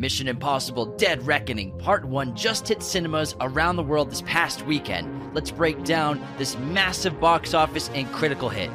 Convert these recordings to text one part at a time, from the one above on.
Mission Impossible Dead Reckoning Part 1 just hit cinemas around the world this past weekend. Let's break down this massive box office and critical hit.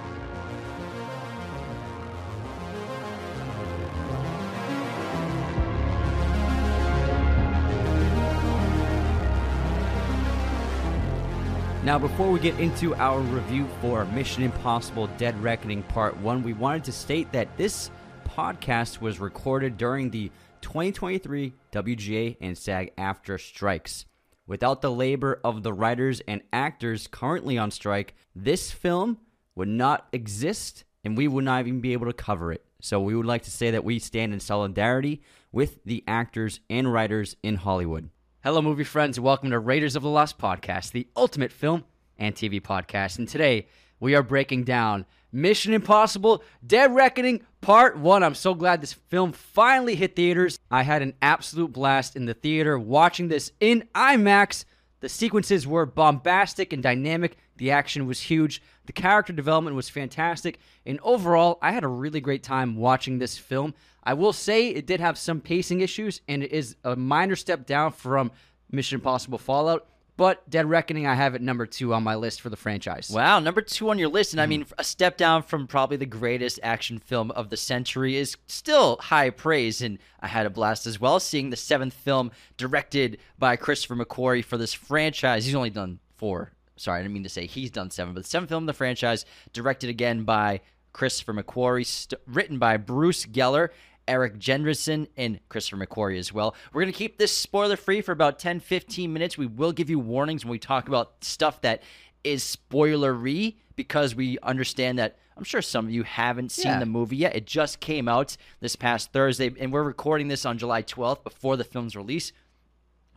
Now, before we get into our review for Mission Impossible Dead Reckoning Part 1, we wanted to state that this podcast was recorded during the 2023 WGA and SAG-AFTRA strikes. Without the labor of the writers and actors currently on strike, this film would not exist and we would not even be able to cover it. So, we would like to say that we stand in solidarity with the actors and writers in Hollywood. Hello, movie friends. Welcome to Raiders of the Lost podcast, the ultimate film and TV podcast. And today we are breaking down Mission Impossible Dead Reckoning Part 1. I'm so glad this film finally hit theaters. I had an absolute blast in the theater watching this in IMAX. The sequences were bombastic and dynamic. The action was huge. The character development was fantastic. And overall, I had a really great time watching this film. I will say it did have some pacing issues, and it is a minor step down from Mission Impossible Fallout. But Dead Reckoning, I have at number two on my list for the franchise. Wow, number two on your list. And I hmm. mean, a step down from probably the greatest action film of the century is still high praise. And I had a blast as well seeing the seventh film directed by Christopher McQuarrie for this franchise. He's only done four. Sorry, I didn't mean to say he's done seven, but the seventh film in the franchise, directed again by Christopher McQuarrie, st- written by Bruce Geller Erik Jendresen, and Christopher McQuarrie as well. We're going to keep this spoiler free for about 10 15 minutes. We will give you warnings when we talk about stuff that is spoilery because we understand that I'm sure some of you haven't seen Yeah. the movie yet. It just came out this past Thursday, and we're recording this on July 12th before the film's release.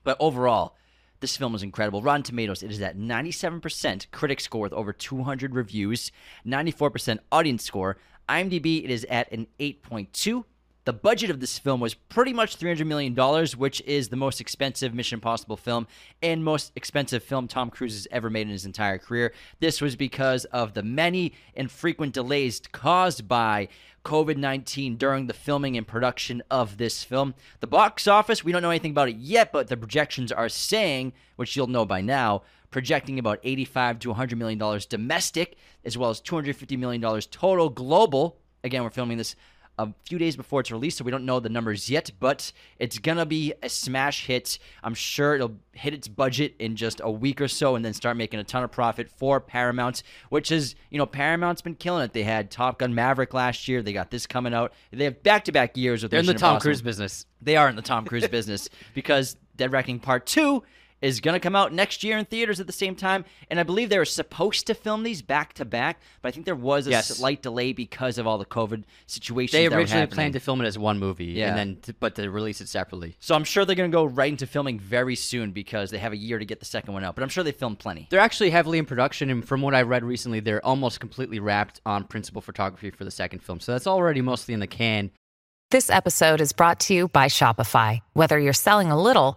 But overall, this film is incredible. Rotten Tomatoes, it is at 97% critic score with over 200 reviews, 94% audience score. IMDb, it is at an 8.2. The budget of this film was pretty much $300 million, which is the most expensive Mission Impossible film and most expensive film Tom Cruise has ever made in his entire career. This was because of the many and frequent delays caused by COVID 19 during the filming and production of this film. The box office, we don't know anything about it yet, but the projections are saying, which you'll know by now, projecting about 85 to 100 million dollars domestic, as well as 250 million dollars total global. Again, we're filming this a few days before it's released, so we don't know the numbers yet, but it's gonna be a smash hit. I'm sure it'll hit its budget in just a week or so and then start making a ton of profit for Paramount, which is, you know, Paramount's been killing it. They had Top Gun Maverick last year, they got this coming out. They have back to back years with They're in the Tom Impossible. Cruise business. They are in the Tom Cruise business because Dead Reckoning Part 2 is going to come out next year in theaters at the same time. And I believe they were supposed to film these back to back, but I think there was a Yes. slight delay because of all the COVID situations. They that were originally planned to film it as one movie, Yeah. and then to, but to release it separately. So I'm sure they're going to go right into filming very soon because they have a year to get the second one out. But I'm sure they filmed plenty. They're actually heavily in production, and from what I read recently, they're almost completely wrapped on principal photography for the second film. So that's already mostly in the can. This episode is brought to you by Shopify. Whether you're selling a little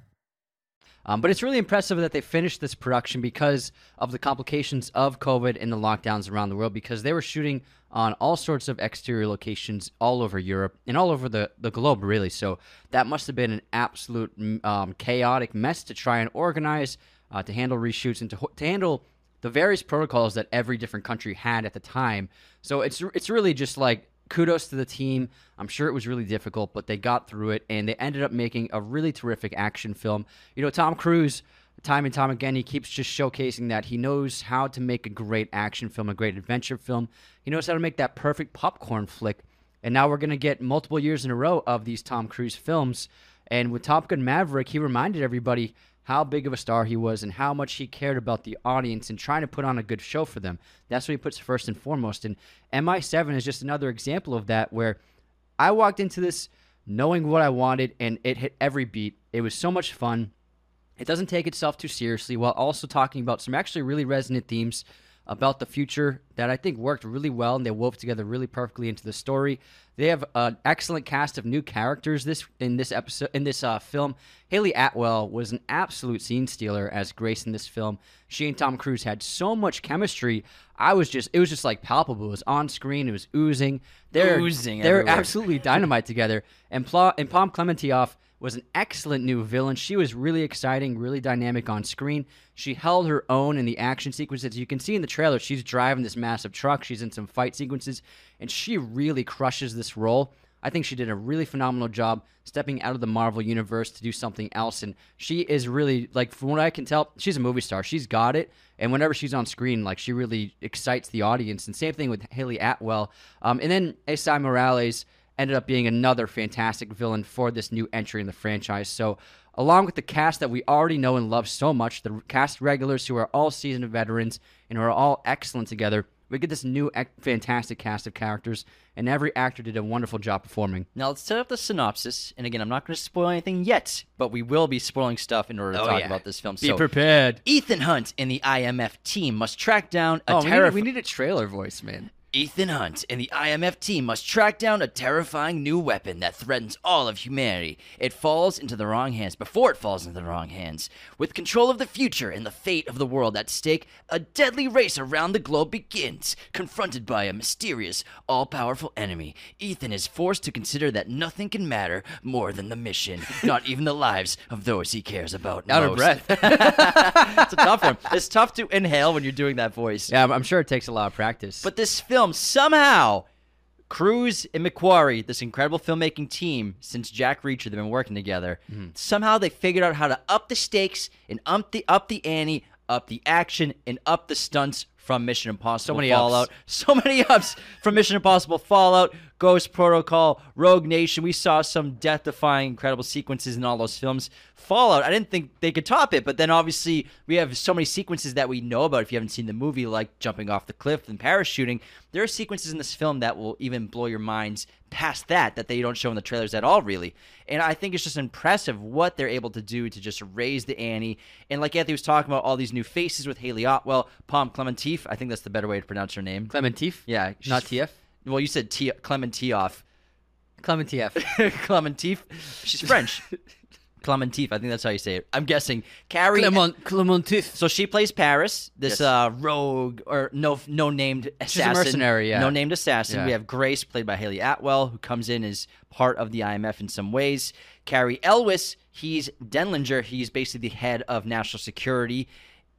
Um, but it's really impressive that they finished this production because of the complications of COVID and the lockdowns around the world. Because they were shooting on all sorts of exterior locations all over Europe and all over the, the globe, really. So that must have been an absolute um, chaotic mess to try and organize, uh, to handle reshoots, and to, to handle the various protocols that every different country had at the time. So it's it's really just like kudos to the team. I'm sure it was really difficult, but they got through it and they ended up making a really terrific action film. You know, Tom Cruise, time and time again, he keeps just showcasing that he knows how to make a great action film, a great adventure film. He knows how to make that perfect popcorn flick. And now we're going to get multiple years in a row of these Tom Cruise films. And with Top Gun Maverick, he reminded everybody how big of a star he was and how much he cared about the audience and trying to put on a good show for them. That's what he puts first and foremost. And MI7 is just another example of that where I walked into this knowing what I wanted and it hit every beat. It was so much fun. It doesn't take itself too seriously while also talking about some actually really resonant themes about the future that I think worked really well and they wove together really perfectly into the story. They have an excellent cast of new characters this in this episode in this uh, film. Hayley Atwell was an absolute scene stealer as Grace in this film. She and Tom Cruise had so much chemistry. I was just it was just like palpable. It was on screen. It was oozing. They're Oozing They're everywhere. absolutely dynamite together. And Pla- and Pom Klementieff was an excellent new villain. She was really exciting, really dynamic on screen. She held her own in the action sequences. You can see in the trailer, she's driving this massive truck. She's in some fight sequences, and she really crushes this role. I think she did a really phenomenal job stepping out of the Marvel universe to do something else. And she is really, like, from what I can tell, she's a movie star. She's got it. And whenever she's on screen, like, she really excites the audience. And same thing with Hayley Atwell. Um, and then Esai Morales ended up being another fantastic villain for this new entry in the franchise. So, along with the cast that we already know and love so much, the cast regulars who are all seasoned veterans and who are all excellent together, we get this new fantastic cast of characters, and every actor did a wonderful job performing. Now let's set up the synopsis. And again, I'm not going to spoil anything yet, but we will be spoiling stuff in order to Oh, talk yeah. about this film. So, be so, prepared. Ethan Hunt and the IMF team must track down a Oh, we terrifying. we need a trailer voice, man. Ethan Hunt and the IMF team must track down a terrifying new weapon that threatens all of humanity. It falls into the wrong hands before it falls into the wrong hands. With control of the future and the fate of the world at stake, a deadly race around the globe begins. Confronted by a mysterious, all powerful enemy, Ethan is forced to consider that nothing can matter more than the mission, not even the lives of those he cares about. Out of breath. it's a tough one. It's tough to inhale when you're doing that voice. yeah, I'm- I'm sure it takes a lot of practice. But this film somehow, Cruise and McQuarrie, this incredible filmmaking team, since Jack Reacher, they've been working together. Mm-hmm. Somehow they figured out how to up the stakes and up the up the ante, up the action, and up the stunts from Mission Impossible So many ups. Fallout. So many ups from Mission Impossible Fallout, Ghost Protocol, Rogue Nation. We saw some death-defying, incredible sequences in all those films. Fallout, I didn't think they could top it, but then obviously we have so many sequences that we know about if you haven't seen the movie, like jumping off the cliff and parachuting. There are sequences in this film that will even blow your minds past that that they don't show in the trailers at all, really. And I think it's just impressive what they're able to do to just raise the ante. And like Anthony was talking about, all these new faces with Hayley Atwell, Pom Clementif. I think that's the better way to pronounce her name. Clementif? Yeah, Not TF? Well, you said T- Klementieff. Clementif. Clementif. She's French. Clementif. I think that's how you say it. I'm guessing. Carrie. Clement, Clementif. So she plays Paris, this Yes. uh, rogue or no no named assassin. mercenary, yeah. No named assassin. Yeah. We have Grace, played by Hayley Atwell, who comes in as part of the IMF in some ways. Cary Elwes, he's Denlinger. He's basically the head of national security.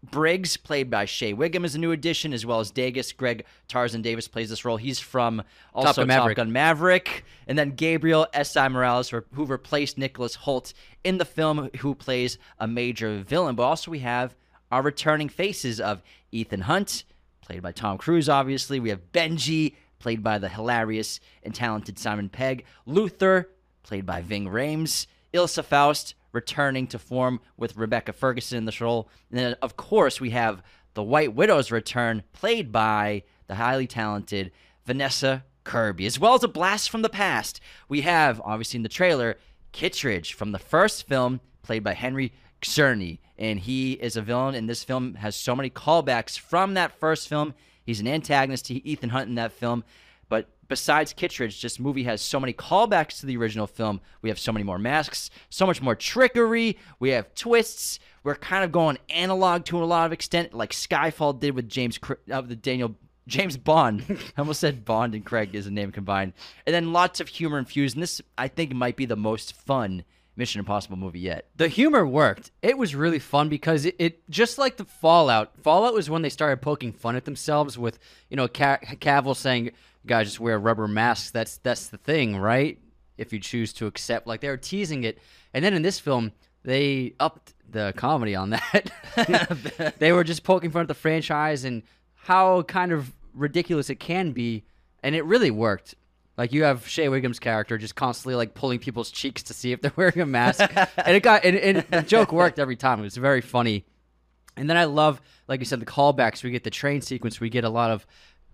Briggs, played by Shea Whigham, is a new addition, as well as Degas. Greg Tarzan Davis plays this role. He's from also Gun Top Maverick. Gun Maverick. And then Gabriel Esai Morales, who who replaced Nicholas Hoult in the film, who plays a major villain. But also we have our returning faces of Ethan Hunt, played by Tom Cruise, obviously. We have Benji, played by the hilarious and talented Simon Pegg. Luther, played by Ving Rhames. Ilsa Faust, returning to form with Rebecca Ferguson in this role. And then, of course, we have the White Widow's return, played by the highly talented Vanessa Kirby, as well as a blast from the past. We have, obviously, in the trailer, Kittredge from the first film, played by Henry Czerny. And he is a villain in this film, has so many callbacks from that first film. He's an antagonist to Ethan Hunt in that film. Besides Kittredge, this movie has so many callbacks to the original film. We have so many more masks, so much more trickery. We have twists. We're kind of going analog to a lot of extent, like Skyfall did with James Cr- uh, the Daniel James Bond. I almost said Bond and Craig is a name combined. And then lots of humor infused. And this, I think, might be the most fun Mission Impossible movie yet. The humor worked. It was really fun because it, it just like the Fallout. Fallout was when they started poking fun at themselves with you know Ca- Cavill saying, "Guys, just wear rubber masks. That's that's the thing, right? If you choose to accept." Like they were teasing it, and then in this film they upped the comedy on that. they were just poking fun at the franchise and how kind of ridiculous it can be, and it really worked. Like you have Shea Whigham's character just constantly like pulling people's cheeks to see if they're wearing a mask, and it got and, and the joke worked every time. It was very funny. And then I love, like you said, the callbacks. We get the train sequence. We get a lot of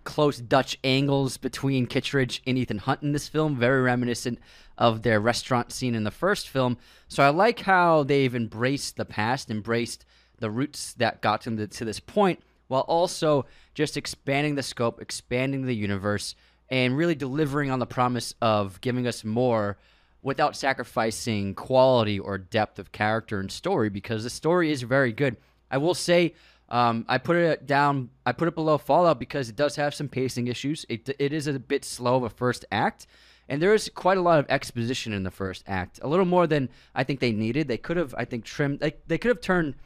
close Dutch angles between Kittredge and Ethan Hunt in this film, very reminiscent of their restaurant scene in the first film. So I like how they've embraced the past, embraced the roots that got them to, to this point, while also just expanding the scope, expanding the universe, and really delivering on the promise of giving us more without sacrificing quality or depth of character and story because the story is very good. I will say um, I put it down. I put it below Fallout because it does have some pacing issues. It it is a bit slow of a first act, and there is quite a lot of exposition in the first act. A little more than I think they needed. They could have, I think, trimmed. They, they could have turned.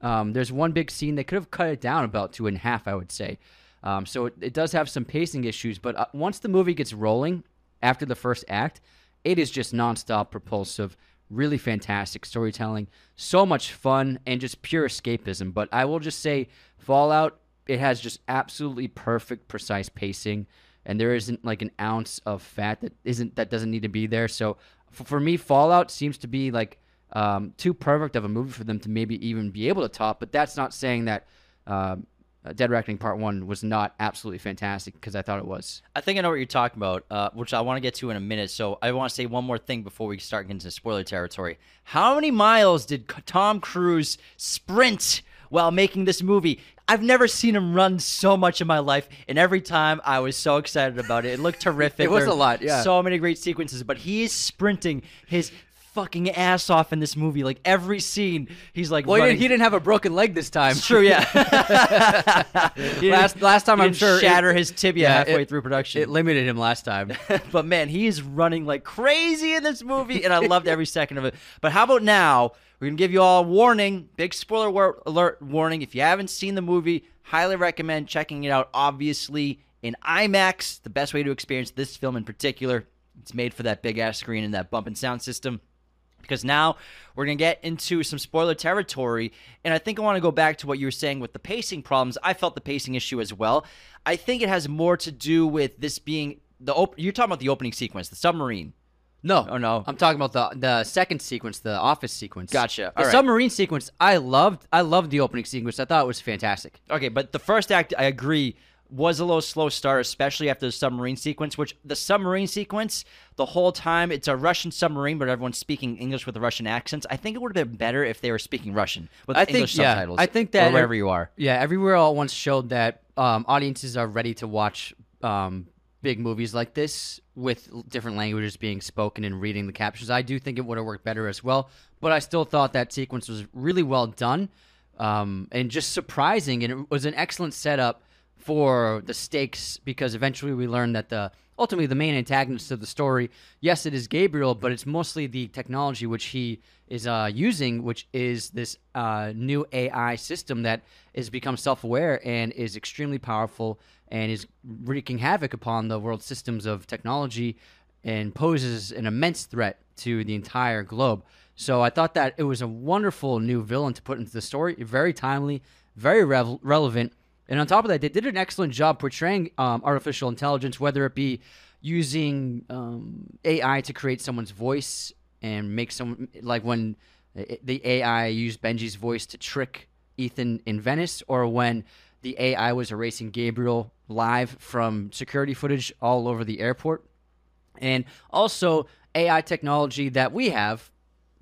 Um, there's one big scene. They could have cut it down about two and a half. I would say. Um, so it, it does have some pacing issues, but uh, once the movie gets rolling after the first act, it is just nonstop propulsive really fantastic storytelling, so much fun, and just pure escapism. But I will just say, Fallout, it has just absolutely perfect, precise pacing, and there isn't like an ounce of fat that isn't that doesn't need to be there. So for, for me, Fallout seems to be like um, too perfect of a movie for them to maybe even be able to top. But that's not saying that. Um, uh, Dead Reckoning Part One was not absolutely fantastic because I thought it was. I think I know what you're talking about, uh, which I want to get to in a minute. So I want to say one more thing before we start getting into spoiler territory. How many miles did Tom Cruise sprint while making this movie? I've never seen him run so much in my life, and every time I was so excited about it. It looked terrific. it was a lot, yeah. So many great sequences, but he is sprinting his fucking ass off in this movie. Like every scene, he's like. Well, he running. didn't, he didn't have a broken leg this time. It's true, yeah. last last time I'm sure shatter it- his tibia yeah, halfway it- through production. It limited him last time. but man, he is running like crazy in this movie, and I loved every second of it. But how about now? We're gonna give you all a warning, big spoiler wor- alert warning. If you haven't seen the movie, highly recommend checking it out. Obviously, in IMAX, the best way to experience this film in particular. It's made for that big ass screen and that bump and sound system because now we're going to get into some spoiler territory. And I think I want to go back to what you were saying with the pacing problems. I felt the pacing issue as well. I think it has more to do with this being the op- you're talking about the opening sequence, the submarine. No, Oh, no. I'm talking about the the second sequence, the office sequence. Gotcha. The All right. submarine sequence, I loved. I loved the opening sequence. I thought it was fantastic. Okay, but the first act, I agree, was a little slow start, especially after the submarine sequence. Which the submarine sequence, the whole time, it's a Russian submarine, but everyone's speaking English with Russian accents. I think it would have been better if they were speaking Russian with I think- English yeah, subtitles. I think that- or wherever you are. Yeah, everywhere all at once showed that um, audiences are ready to watch um, big movies like this with different languages being spoken and reading the captions. I do think it would have worked better as well, but I still thought that sequence was really well done um, and just surprising, and it was an excellent setup for the stakes because eventually we learn that the ultimately the main antagonist of the story yes it is gabriel but it's mostly the technology which he is uh, using which is this uh, new ai system that has become self-aware and is extremely powerful and is wreaking havoc upon the world systems of technology and poses an immense threat to the entire globe. So i thought that it was a wonderful new villain to put into the story. Very timely very relevant and on top of that, they did an excellent job portraying um, artificial intelligence, whether it be using um, AI to create someone's voice and make some like when the AI used Benji's voice to trick Ethan in Venice, or when the AI was erasing Gabriel live from security footage all over the airport, and also AI technology that we have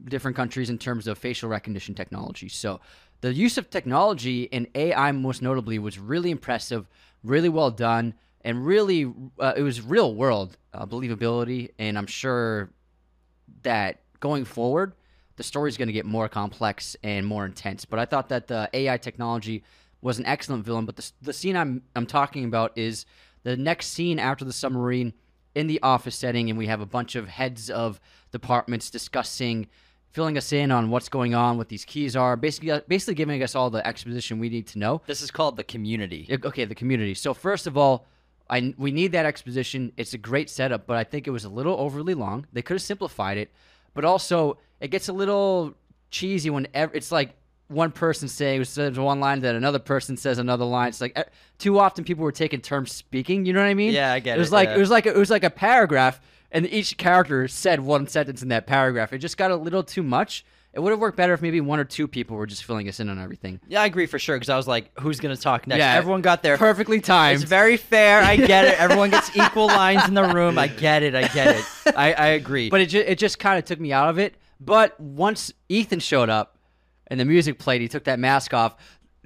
different countries in terms of facial recognition technology. So the use of technology in AI, most notably, was really impressive, really well done, and really uh, it was real world uh, believability. And I'm sure that going forward, the story is going to get more complex and more intense. But I thought that the AI technology was an excellent villain. But the, the scene I'm I'm talking about is the next scene after the submarine in the office setting, and we have a bunch of heads of departments discussing, filling us in on what's going on, what these keys are, basically basically giving us all the exposition we need to know. This is called the community. Okay, the community. So first of all, I we need that exposition. It's a great setup, but I think it was a little overly long. They could have simplified it, but also it gets a little cheesy when ev- it's like one person saying says one line, then another person says another line. It's like eh, too often people were taking turns speaking. You know what I mean? Yeah, I get it. was it, like yeah. it was like it was like a paragraph, and each character said one sentence in that paragraph. It just got a little too much. It would have worked better if maybe one or two people were just filling us in on everything. Yeah, I agree for sure. Because I was like, who's gonna talk next? Yeah, everyone got there. Perfectly timed. It's very fair. I get it. Everyone gets equal lines in the room. I get it. I get it. I, I agree. but it ju- it just kind of took me out of it. But once Ethan showed up and the music played, he took that mask off.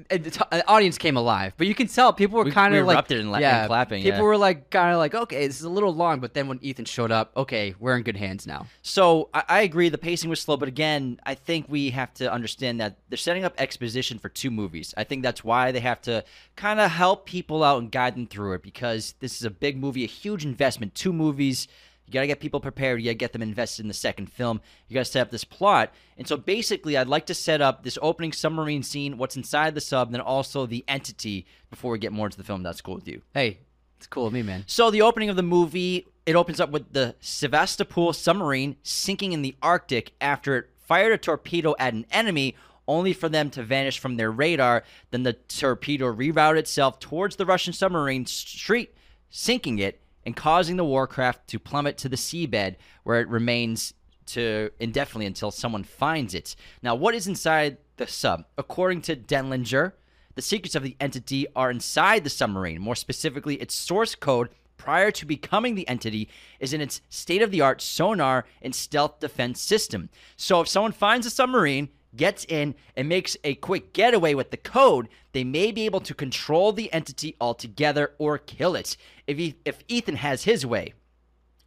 And The, t- the audience came alive, but you can tell people were We- kind we of like erupted and la- and clapping, People yeah. were like kind of like, okay, this is a little long. But then when Ethan showed up, okay, we're in good hands now. So I, I agree the pacing was slow, but again, I think we have to understand that they're setting up exposition for two movies. I think that's why they have to kind of help people out and guide them through it because this is a big movie, a huge investment. Two movies. You got to get people prepared. You got to get them invested in the second film. You got to set up this plot. And so basically, I'd like to set up this opening submarine scene, what's inside the sub, and then also the entity before we get more into the film. That's cool with you. Hey, it's cool with me, man. So the opening of the movie, it opens up with the Sevastopol submarine sinking in the Arctic after it fired a torpedo at an enemy, only for them to vanish from their radar. Then the torpedo rerouted itself towards the Russian submarine street, sinking it and causing the warcraft to plummet to the seabed, where it remains to indefinitely until someone finds it. Now, what is inside the sub? According to Denlinger, the secrets of the entity are inside the submarine. More specifically, its source code prior to becoming the entity is in its state of the art sonar and stealth defense system. So if someone finds a submarine, gets in, and makes a quick getaway with the code, they may be able to control the entity altogether or kill it if, he, if Ethan has his way.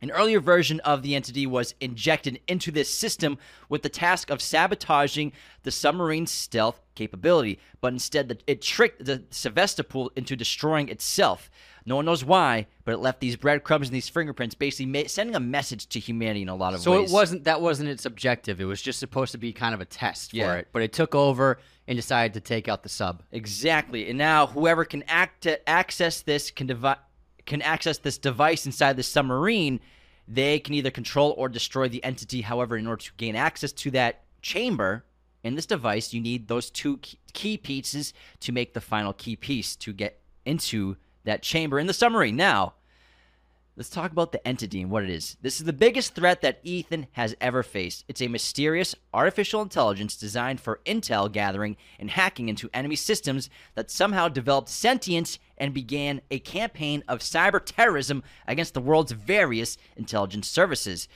An earlier version of the entity was injected into this system with the task of sabotaging the submarine's stealth capability, but instead the, it tricked the Sevastopol into destroying itself. No one knows why, but it left these breadcrumbs and these fingerprints, basically ma- sending a message to humanity in a lot of So ways. So it wasn't that wasn't its objective. It was just supposed to be kind of a test Yeah. for it. But it took over and decided to take out the sub. Exactly. And now whoever can act access this can devi- can access this device inside the submarine, they can either control or destroy the entity. However, in order to gain access to that chamber in this device, you need those two key- pieces to make the final key piece to get into that chamber in the submarine. Now, Let's talk about the entity and what it is. This is the biggest threat that Ethan has ever faced. It's a mysterious artificial intelligence designed for intel gathering and hacking into enemy systems that somehow developed sentience and began a campaign of cyber terrorism against the world's various intelligence services.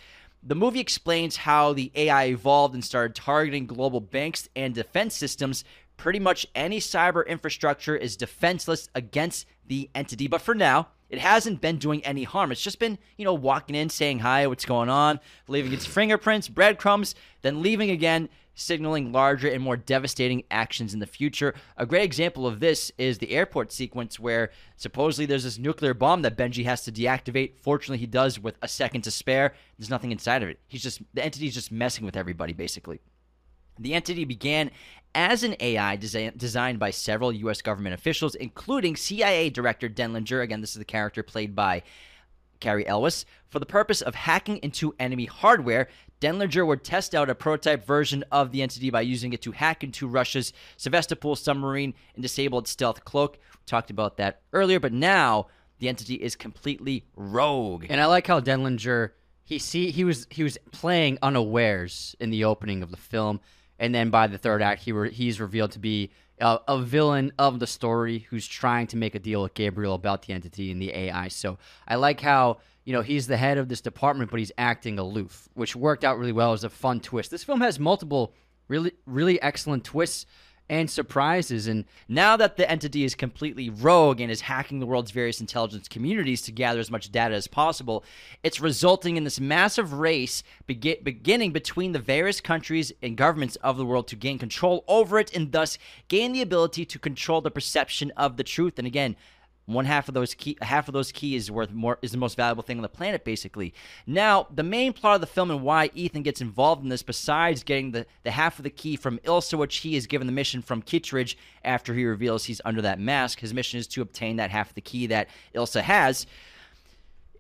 The movie explains how the AI evolved and started targeting global banks and defense systems. Pretty much any cyber infrastructure is defenseless against the entity. But for now, it hasn't been doing any harm. It's just been, you know, walking in, saying hi, what's going on, leaving its fingerprints, breadcrumbs, then leaving again, signaling larger and more devastating actions in the future. A great example of this is the airport sequence where supposedly there's this nuclear bomb that Benji has to deactivate. Fortunately, he does with a second to spare. There's nothing inside of it. He's just, the entity's just messing with everybody, basically. The entity began as an AI desi- designed by several U.S. government officials, including CIA Director Denlinger. Again, this is the character played by Cary Elwes. For the purpose of hacking into enemy hardware, Denlinger would test out a prototype version of the entity by using it to hack into Russia's Sevastopol submarine and disable its stealth cloak. We talked about that earlier, but now the entity is completely rogue. And I like how Denlinger he see he was he was playing unawares in the opening of the film, and then by the third act he re, he's revealed to be a, a villain of the story who's trying to make a deal with Gabriel about the entity and the AI. So I like how you know he's the head of this department, but he's acting aloof, which worked out really well as a fun twist. This film has multiple really really excellent twists and surprises and Now that the entity is completely rogue and is hacking the world's various intelligence communities to gather as much data as possible, it's resulting in this massive race begi- beginning between the various countries and governments of the world to gain control over it and thus gain the ability to control the perception of the truth. And again, one half of those key half of those keys is worth more is the most valuable thing on the planet basically. Now the main plot of the film and why ethan gets involved in this besides getting the, the half of the key from ilsa which he is given the mission from kittredge after he reveals he's under that mask his mission is to obtain that half of the key that ilsa has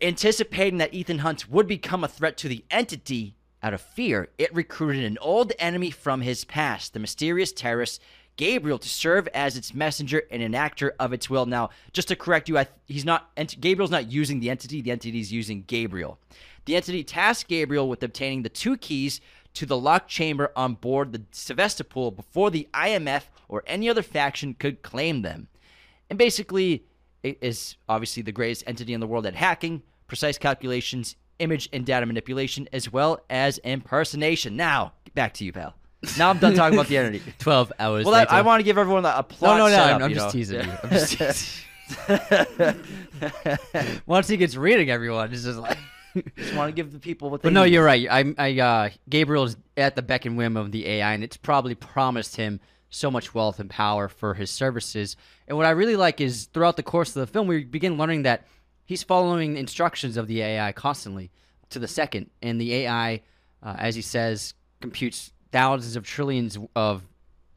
anticipating that ethan hunt would become a threat to the entity out of fear it recruited an old enemy from his past the mysterious terrorist Gabriel to serve as its messenger and enactor of its will. Now, just to correct you, I, he's not. Gabriel's not using the entity. The entity is using Gabriel. The entity tasked Gabriel with obtaining the two keys to the locked chamber on board the Sevastopol before the IMF or any other faction could claim them. And basically, it is obviously the greatest entity in the world at hacking, precise calculations, image and data manipulation, as well as impersonation. Now, back to you, pal. Now I'm done talking about the entity. 12 hours Well, I, later. I want to give everyone a, a No, no, no. setup, I'm, I'm just teasing you. I'm just teasing. Once he gets reading, everyone is just like. Just want to give the people what they But no, need. you're right. I, I, uh, Gabriel's at the beck and whim of the AI, and it's probably promised him so much wealth and power for his services. And what I really like is throughout the course of the film, we begin learning that he's following instructions of the AI constantly to the second. And the AI, uh, as he says, computes thousands of trillions of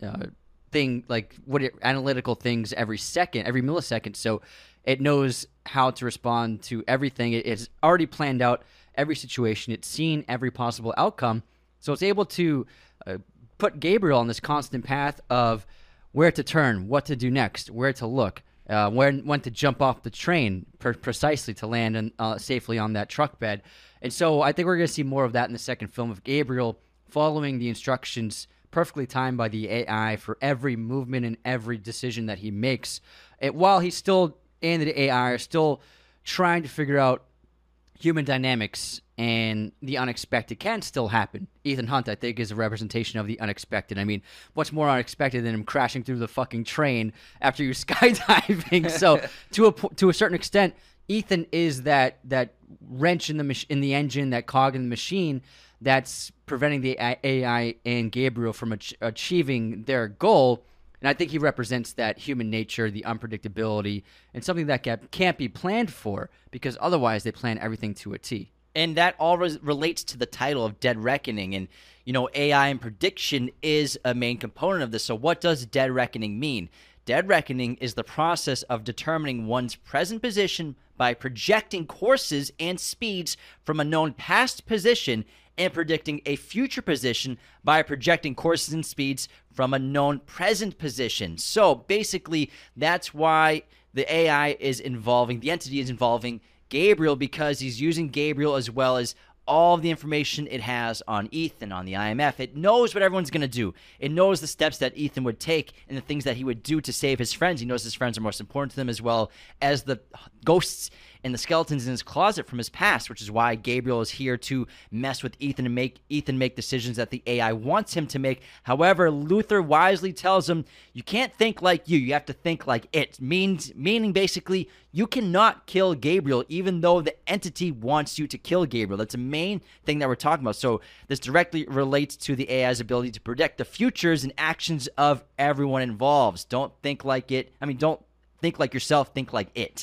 uh, thing like what it, analytical things every second, every millisecond. So it knows how to respond to everything. It, it's already planned out every situation. It's seen every possible outcome. So it's able to uh, put Gabriel on this constant path of where to turn, what to do next, where to look, uh, when when to jump off the train per- precisely to land in, uh, safely on that truck bed. And so I think we're going to see more of that in the second film of Gabriel following the instructions perfectly timed by the AI for every movement and every decision that he makes. And while he's still and the AI are still trying to figure out human dynamics and the unexpected can still happen. Ethan Hunt, I think, is a representation of the unexpected. I mean, what's more unexpected than him crashing through the fucking train after you skydiving? so, to a to a certain extent, Ethan is that that wrench in the mach- in the engine, that cog in the machine that's preventing the AI and Gabriel from ach- achieving their goal. And I think he represents that human nature, the unpredictability, and something that can't be planned for because otherwise they plan everything to a T. and that all res- relates to the title of Dead Reckoning. And you know, AI and prediction is a main component of this. So, what does Dead Reckoning mean? Dead Reckoning is the process of determining one's present position by projecting courses and speeds from a known past position and predicting a future position by projecting courses and speeds from a known present position. So basically, that's why the AI is involving, the entity is involving Gabriel because he's using Gabriel as well as all the information it has on Ethan, on the IMF. It knows what everyone's going to do. It knows the steps that Ethan would take and the things that he would do to save his friends. He knows his friends are most important to them as well as the ghosts and the skeletons in his closet from his past, which is why Gabriel is here to mess with Ethan and make Ethan make decisions that the AI wants him to make. However, Luther wisely tells him, "You can't think like you. You have to think like it." Means meaning basically, you cannot kill Gabriel even though the entity wants you to kill Gabriel. That's the main thing that we're talking about. So, this directly relates to the AI's ability to predict the futures and actions of everyone involved. Don't think like it. I mean, don't think like yourself, think like it.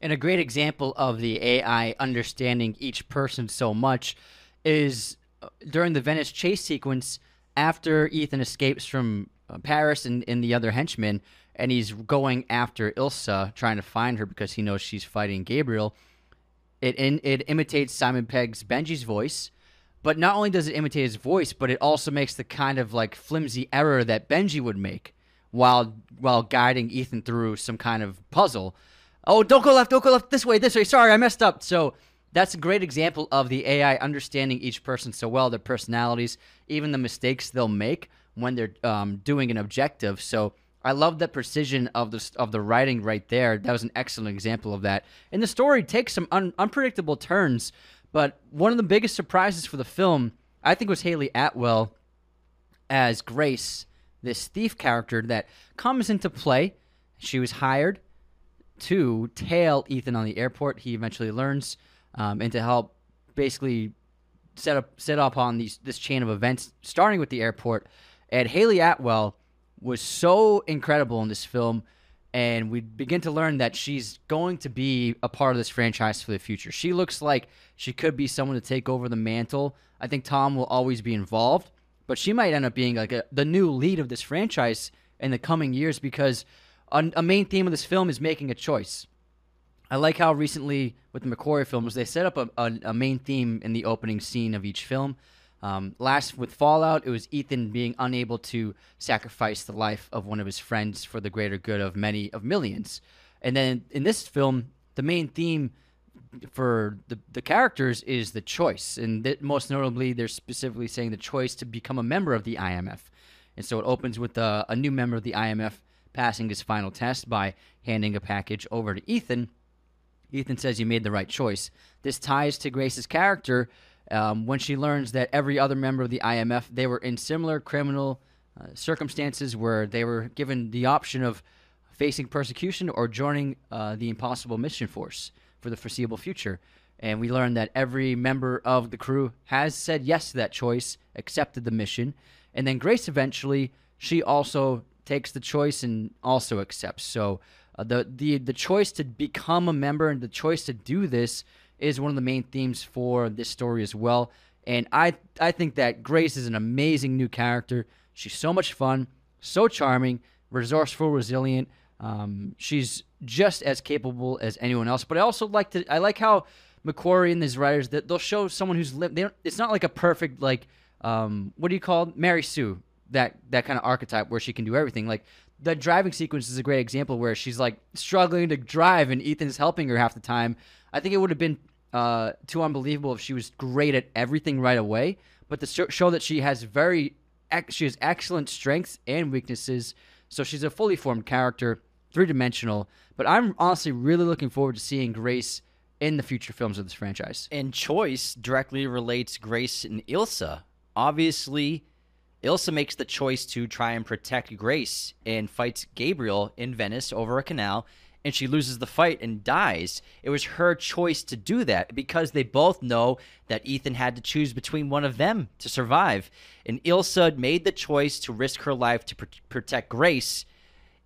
And a great example of the AI understanding each person so much is uh, during the Venice chase sequence after Ethan escapes from uh, Paris and, and the other henchmen, and he's going after Ilsa, trying to find her because he knows she's fighting Gabriel. It in, it imitates Simon Pegg's Benji's voice, but not only does it imitate his voice, but it also makes the kind of like flimsy error that Benji would make while while guiding Ethan through some kind of puzzle. Oh, don't go left, don't go left, this way, this way. Sorry, I messed up. So that's a great example of the AI understanding each person so well, their personalities, even the mistakes they'll make when they're um, doing an objective. So I love that precision of the of the writing right there. That was an excellent example of that. And the story takes some un- unpredictable turns, but one of the biggest surprises for the film, I think, was Hayley Atwell as Grace, this thief character that comes into play. She was hired to tail Ethan on the airport. He eventually learns, um, and to help basically set up set up on these this chain of events, starting with the airport. And Hayley Atwell was so incredible in this film, and we begin to learn that she's going to be a part of this franchise for the future. She looks like she could be someone to take over the mantle. I think Tom will always be involved, but she might end up being like a, the new lead of this franchise in the coming years because a, a main theme of this film is making a choice. I like how recently with the McQuarrie films they set up a, a, a main theme in the opening scene of each film. Um, last with Fallout, it was Ethan being unable to sacrifice the life of one of his friends for the greater good of many of millions. And then in this film, the main theme for the, the characters is the choice. And that most notably, they're specifically saying the choice to become a member of the IMF. And so it opens with a, a new member of the IMF passing his final test by handing a package over to Ethan. Ethan says you made the right choice. This ties to Grace's character um, when she learns that every other member of the IMF they were in similar criminal uh, circumstances where they were given the option of facing persecution or joining uh, the Impossible Mission Force for the foreseeable future. And we learn that every member of the crew has said yes to that choice, accepted the mission, and then Grace eventually she also takes the choice and also accepts. So uh, the the the choice to become a member and the choice to do this is one of the main themes for this story as well. And I I think that Grace is an amazing new character. She's so much fun, so charming, resourceful, resilient. Um, she's just as capable as anyone else. But I also like to I like how McQuarrie and his writers that they'll show someone who's lived. They don't, it's not like a perfect like um, what do you call it? Mary Sue that that kind of archetype where she can do everything. Like the driving sequence is a great example where she's like struggling to drive and Ethan's helping her half the time. I think it would have been uh, too unbelievable if she was great at everything right away. But to show that she has very she has excellent strengths and weaknesses, so she's a fully formed character, three dimensional. But I'm honestly really looking forward to seeing Grace in the future films of this franchise. And choice directly relates Grace and Ilsa. Obviously, Ilsa makes the choice to try and protect Grace and fights Gabriel in Venice over a canal, and she loses the fight and dies. It was her choice to do that because they both know that Ethan had to choose between one of them to survive. And Ilsa made the choice to risk her life to pr- protect Grace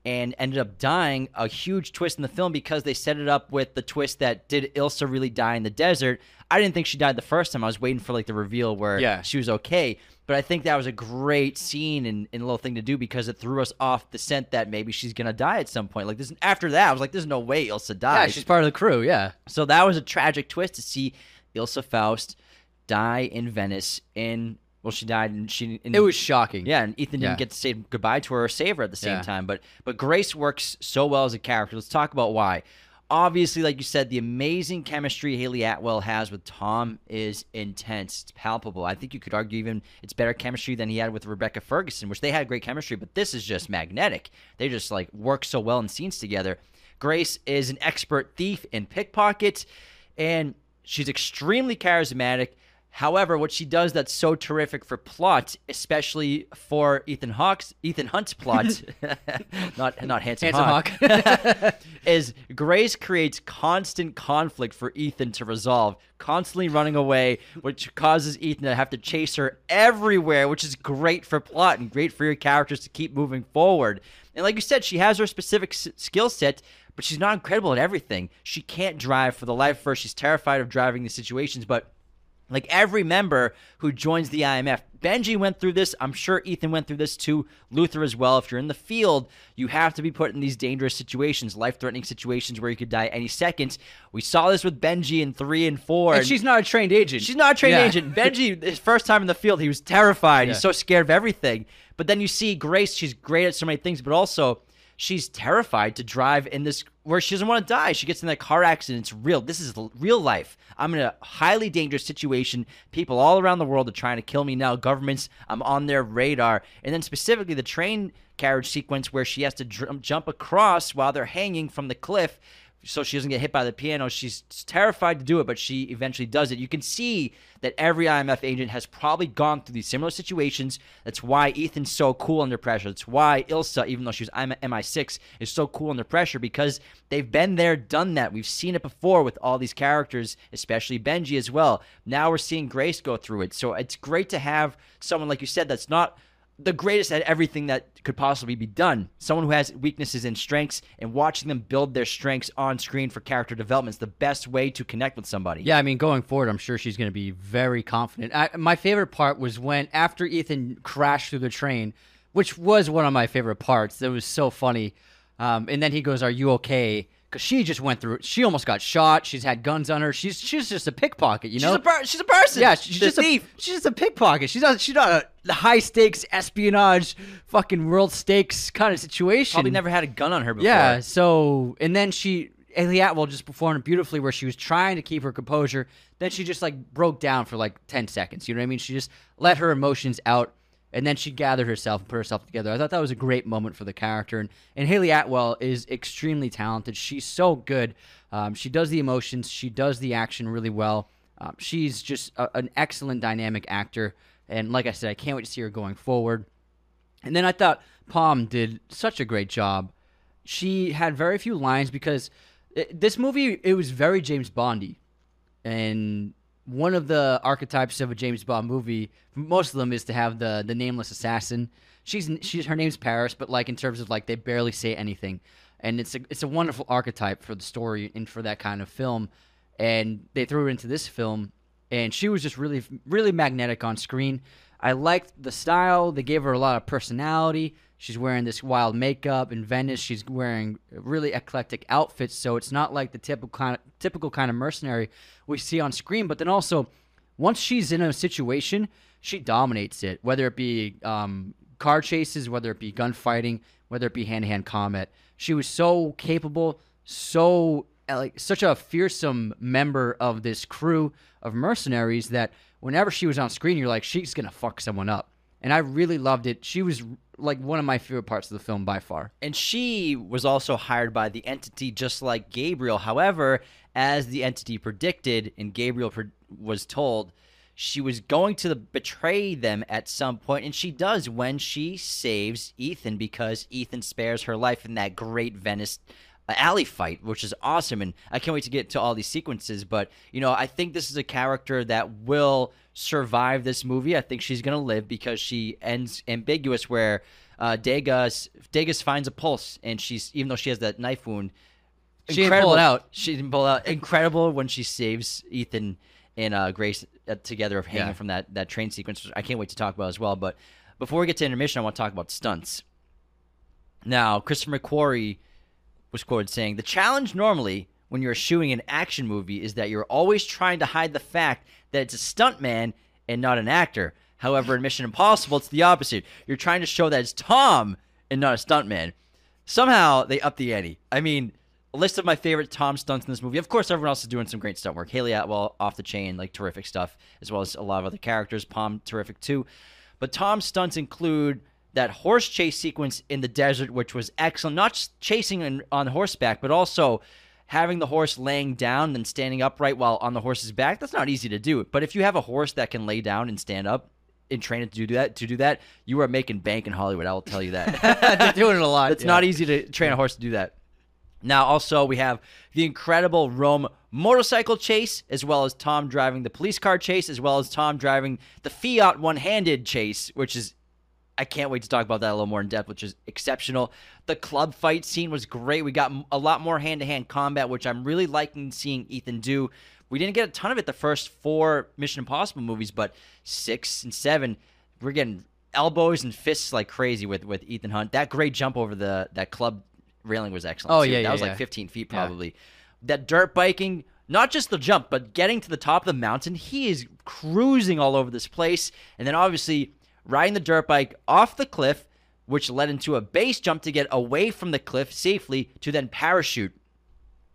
and ended up dying. A huge twist in the film because they set it up with the twist that did Ilsa really die in the desert? I didn't think she died the first time. I was waiting for like the reveal where yeah. she was okay. But I think that was a great scene and, and a little thing to do because it threw us off the scent that maybe she's gonna die at some point. Like this after that, I was like, "There's no way Ilsa dies." Yeah, she's part of the crew. Yeah. So that was a tragic twist to see Ilsa Faust die in Venice. In well, she died and she. And, it was shocking. Yeah, and Ethan Yeah. didn't get to say goodbye to her or save her at the same Yeah. time. But but Grace works so well as a character. Let's talk about why. Obviously, like you said, the amazing chemistry Hayley Atwell has with Tom is intense. It's palpable. I think you could argue even it's better chemistry than he had with Rebecca Ferguson, which they had great chemistry, but this is just magnetic. They just like work so well in scenes together. Grace is an expert thief and pickpocket, and she's extremely charismatic. However, what she does that's so terrific for plot, especially for Ethan Hawke's Ethan Hunt's plot, not not handsome, Handsome Hawk, is Grace creates constant conflict for Ethan to resolve, constantly running away, which causes Ethan to have to chase her everywhere, which is great for plot and great for your characters to keep moving forward. And like you said, she has her specific s- skill set, but she's not incredible at everything. She can't drive for the life of her. She's terrified of driving these situations, but like every member who joins the IMF, Benji went through this. I'm sure Ethan went through this too. Luther as well. If you're in the field, you have to be put in these dangerous situations, life threatening situations where you could die any second. We saw this with Benji in three and four. And she's not a trained agent. She's not a trained Yeah. agent. Benji, his first time in the field, he was terrified. Yeah. He's so scared of everything. But then you see Grace, she's great at so many things, but also she's terrified to drive in this where she doesn't want to die. She gets in that car accident. It's real. This is real life. I'm in a highly dangerous situation. People all around the world are trying to kill me now. Governments, I'm on their radar. And then specifically the train carriage sequence where she has to jump across while they're hanging from the cliff so she doesn't get hit by the piano. She's terrified to do it, but she eventually does it. You can see that every IMF agent has probably gone through these similar situations. That's why Ethan's so cool under pressure. That's why Ilsa, even though she was MI6, is so cool under pressure because they've been there, done that. We've seen it before with all these characters, especially Benji as well. Now we're seeing Grace go through it. So it's great to have someone, like you said, that's not the greatest at everything that could possibly be done. Someone who has weaknesses and strengths, and watching them build their strengths on screen for character development is the best way to connect with somebody. Yeah, I mean, going forward, I'm sure she's going to be very confident. I, my favorite part was when after Ethan crashed through the train, which was one of my favorite parts. That was so funny. Um, and then he goes, "Are you okay?" Because she just went through. She almost got shot. She's had guns on her. She's she's just a pickpocket, you know. she's a per- she's a person. Yeah, she's The just thief. a she's just a pickpocket. She's not she's not a high stakes espionage, fucking world stakes kind of situation. Probably never had a gun on her before. Yeah. So and then she Hayley Atwell just performed beautifully where she was trying to keep her composure. Then she just like broke down for like ten seconds. You know what I mean? She just let her emotions out. And then she gathered herself and put herself together. I thought that was a great moment for the character. And, and Hayley Atwell is extremely talented. She's so good. Um, she does the emotions, she does the action really well. Um, she's just a, an excellent dynamic actor. And like I said, I can't wait to see her going forward. And then I thought Pom did such a great job. She had very few lines because it, this movie it was very James Bondy, and one of the archetypes of a James Bond movie, most of them is to have the the nameless assassin. She's she's her name's Paris, but like in terms of like they barely say anything, and it's a it's a wonderful archetype for the story and for that kind of film. And they threw it into this film, and she was just really really magnetic on screen. I liked the style. They gave her a lot of personality. She's wearing this wild makeup in Venice. She's wearing really eclectic outfits, so it's not like the typical kind of, typical kind of mercenary we see on screen. But then also, once she's in a situation, she dominates it. Whether it be um, car chases, whether it be gunfighting, whether it be hand to hand combat, she was so capable, so like such a fearsome member of this crew of mercenaries that whenever she was on screen, you're like, she's gonna fuck someone up. And I really loved it. She was like one of my favorite parts of the film by far. And she was also hired by the entity just like Gabriel. However, as the entity predicted and Gabriel pre- was told, she was going to betray them at some point, and she does when she saves Ethan because Ethan spares her life in that great Venice uh, alley fight, which is awesome. And I can't wait to get to all these sequences. But, you know, I think this is a character that will survive this movie. I think she's going to live because she ends ambiguous where uh, Degas, Degas finds a pulse, and she's, even though she has that knife wound, She didn't pull it out. She didn't pull it out. Incredible when she saves Ethan and uh, Grace uh, together of hanging Yeah. from that, that train sequence. which I can't wait to talk about as well. But before we get to intermission, I want to talk about stunts. Now, Christopher McQuarrie was quoted saying, The challenge normally when you're shooting an action movie is that you're always trying to hide the fact that it's a stuntman and not an actor. However, in Mission Impossible, it's the opposite. You're trying to show that it's Tom and not a stuntman. Somehow they up the ante. I mean, a list of my favorite Tom stunts in this movie. Of course, everyone else is doing some great stunt work. Hayley Atwell, off the chain, like terrific stuff, as well as a lot of other characters. Pom, terrific too. But Tom's stunts include that horse chase sequence in the desert, which was excellent. Not just chasing on, on horseback, but also having the horse laying down and standing upright while on the horse's back. That's not easy to do. But if you have a horse that can lay down and stand up and train it to do that, to do that, you are making bank in Hollywood. I will tell you that. They're doing it a lot. It's yeah. not easy to train a horse to do that. Now, also, we have the incredible Rome motorcycle chase, as well as Tom driving the police car chase, as well as Tom driving the Fiat one handed chase, which is, I can't wait to talk about that a little more in depth, which is exceptional. The club fight scene was great. We got a lot more hand to hand combat, which I'm really liking seeing Ethan do. We didn't get a ton of it the first four Mission Impossible movies, but six and seven, we're getting elbows and fists like crazy with, with Ethan Hunt. That great jump over the that club railing was excellent. Oh, too. yeah, that yeah, was yeah. like 15 feet Yeah. probably. That dirt biking, not just the jump, but getting to the top of the mountain, he is cruising all over this place. And then obviously riding the dirt bike off the cliff, which led into a base jump to get away from the cliff safely to then parachute.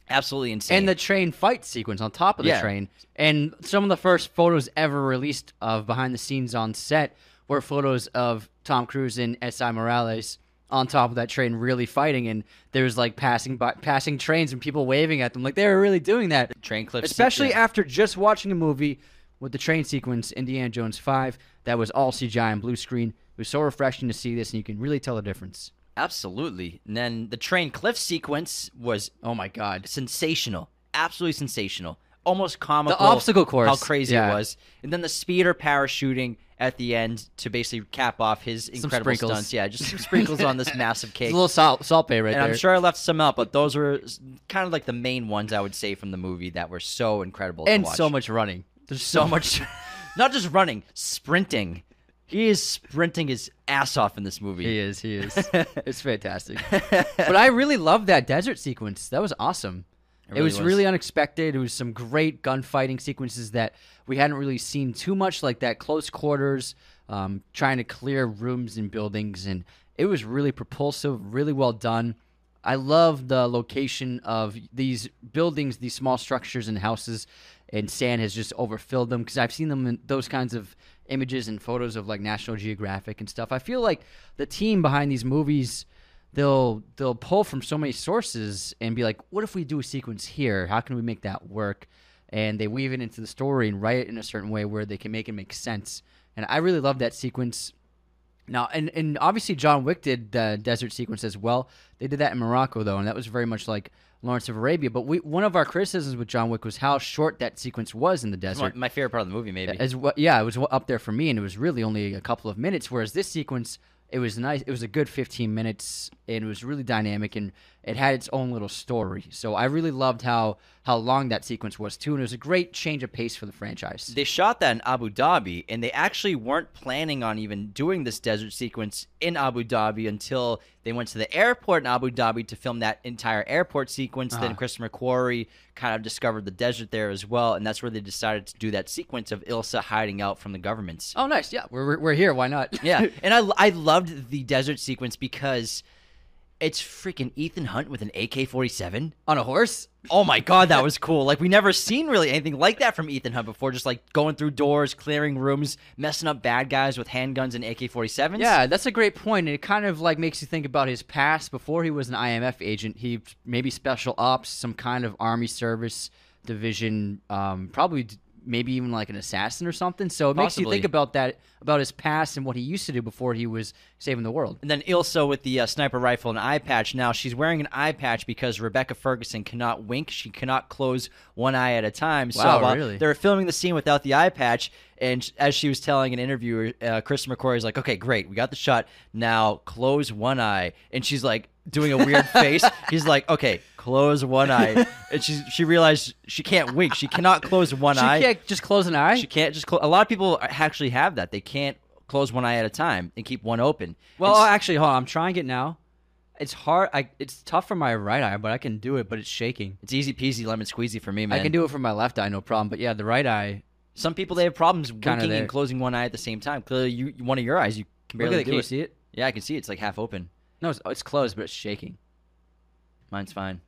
Absolutely insane. and the train fight sequence on top of the Yeah. train. And some of the first photos ever released of behind the scenes on set were photos of Tom Cruise and Esai Morales on top of that train really fighting and there was like passing by, passing trains and people waving at them like they were really doing that. train cliff Especially yeah. after just watching a movie with the train sequence Indiana Jones 5 that was all CGI and blue screen. It was so refreshing to see this and you can really tell the difference. Absolutely. And then the train cliff sequence was Oh my god. sensational. Absolutely sensational. almost comical. The obstacle course, how crazy yeah. it was, and then the speeder parachuting at the end to basically cap off his incredible sprinkles. stunts. Yeah, just some sprinkles on this massive It's cake. a little salt, Salt Bae right and there. I'm sure I left some out, but those were kind of like the main ones I would say from the movie that were so incredible. to and so much running. There's so much, not just running, sprinting. He is sprinting his ass off in this movie. He is. He is. it's fantastic. but I really love that desert sequence. That was awesome. It, really was, was. really unexpected. It was some great gunfighting sequences that we hadn't really seen too much, like that close quarters, um, trying to clear rooms and buildings, and it was really propulsive, really well done. I love the location of these buildings, these small structures and houses, and sand has just overfilled them because I've seen them in those kinds of images and photos of like National Geographic and stuff. I feel like the team behind these movies they'll they'll pull from so many sources and be like, what if we do a sequence here? How can we make that work? And they weave it into the story and write it in a certain way where they can make it make sense. And I really love that sequence. Now, and, and obviously John Wick did the desert sequence as well. They did that in Morocco though, and that was very much like Lawrence of Arabia. But we, one of our criticisms with John Wick was how short that sequence was in the desert. my, my favorite part of the movie, maybe. As well, yeah, it was up there for me, and it was really only a couple of minutes. Whereas this sequence, it was nice. It was a good 15 minutes, and it was really dynamic, and it had its own little story. So I really loved how how long that sequence was too, and it was a great change of pace for the franchise. they shot that in Abu Dhabi, and they actually weren't planning on even doing this desert sequence in Abu Dhabi until they went to the airport in Abu Dhabi to film that entire airport sequence. Then uh-huh. Christopher McQuarrie kind of discovered the desert there as well, and that's where they decided to do that sequence of Ilsa hiding out from the governments. oh, nice. Yeah, we're we're- we're here. Why not? Yeah, and I I loved the desert sequence because it's freaking Ethan Hunt with an AK forty seven. on a horse. Oh my god, that was cool. Like we never seen really anything like that from Ethan Hunt before. Just like going through doors, clearing rooms, messing up bad guys with handguns and AK forty sevens. Yeah, that's a great point. It kind of like makes you think about his past. Before he was an IMF agent, he maybe special ops, some kind of army service division, um, probably maybe even like an assassin or something. So it makes you think about that, about his past and what he used to do before he was saving the world. And then Ilsa with the uh, sniper rifle and eye patch. Now she's wearing an eye patch because Rebecca Ferguson cannot wink. She cannot close one eye at a time. so Wow, really? they were filming the scene without the eye patch, and as she was telling an interviewer, uh, Chris McQuarrie's like, "Okay, great, we got the shot. Now close one eye." And she's like doing a weird face. He's like, "Okay, close one eye." And she she realized she can't wink. She cannot close one She eye. She can't just close an eye. She can't just close. A lot of people actually have that. They can't close one eye at a time and keep one open. well, And actually, hold on. I'm trying it now. It's hard. I, it's tough for my right eye, but I can do it. But it's shaking. It's easy peasy lemon squeezy for me, man. I can do it for my left eye, no problem. But yeah, the right eye. Some people they have problems winking and closing one eye at the same time. Clearly, you one of your eyes you can Look barely at it. do Can you see it? Yeah, I can see it. It's like half open. No, it's, oh, it's closed, but it's shaking. Mine's fine.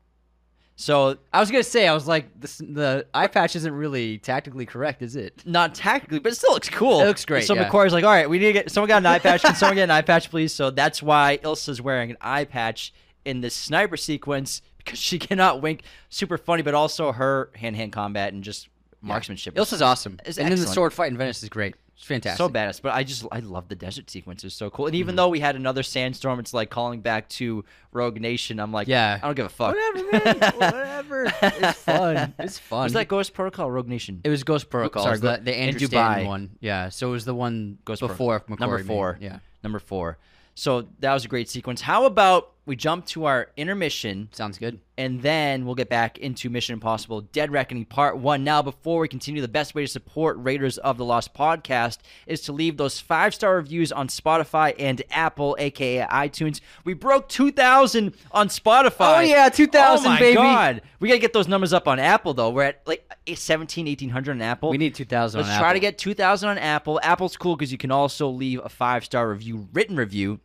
So I was gonna say, I was like, this, the eye patch isn't really tactically correct, is it? not tactically, but it still looks cool. It looks great, So yeah. McCoy's like, all right, we need to get someone got an eye patch. Can someone get an eye patch, please? So that's why Ilsa's wearing an eye patch in this sniper sequence because she cannot wink. Super funny, but also her hand hand combat and just marksmanship. is Ilsa's awesome, and then the sword fight in Venice is great. It's fantastic. So badass, but I just I love the desert sequence. It's so cool. And Mm-hmm. even though we had another sandstorm, it's like calling back to Rogue Nation. I'm like, Yeah. I don't give a fuck. Whatever, man. Whatever. It's fun. It's fun. Was that Ghost Protocol or Rogue Nation? It was Ghost Protocol. sorry, it was Go- the, the in Andrew Dubai. Stanton one. Yeah. So it was the one Ghost before Pro- McQuarrie number made four. Yeah. number four. So that was a great sequence. How about we jump to our intermission Sounds good. and then we'll get back into Mission Impossible Dead Reckoning Part 1. Now, before we continue, the best way to support Raiders of the Lost podcast is to leave those five star reviews on Spotify and Apple, aka iTunes. We broke 2,000 on Spotify. Oh, yeah, 2,000, Oh, my baby. God. We got to get those numbers up on Apple, though. We're at like 17, 1,800 on Apple. We need 2,000 Let's try to get 2,000 on Apple. Apple's cool because you can also leave a five star review, written review.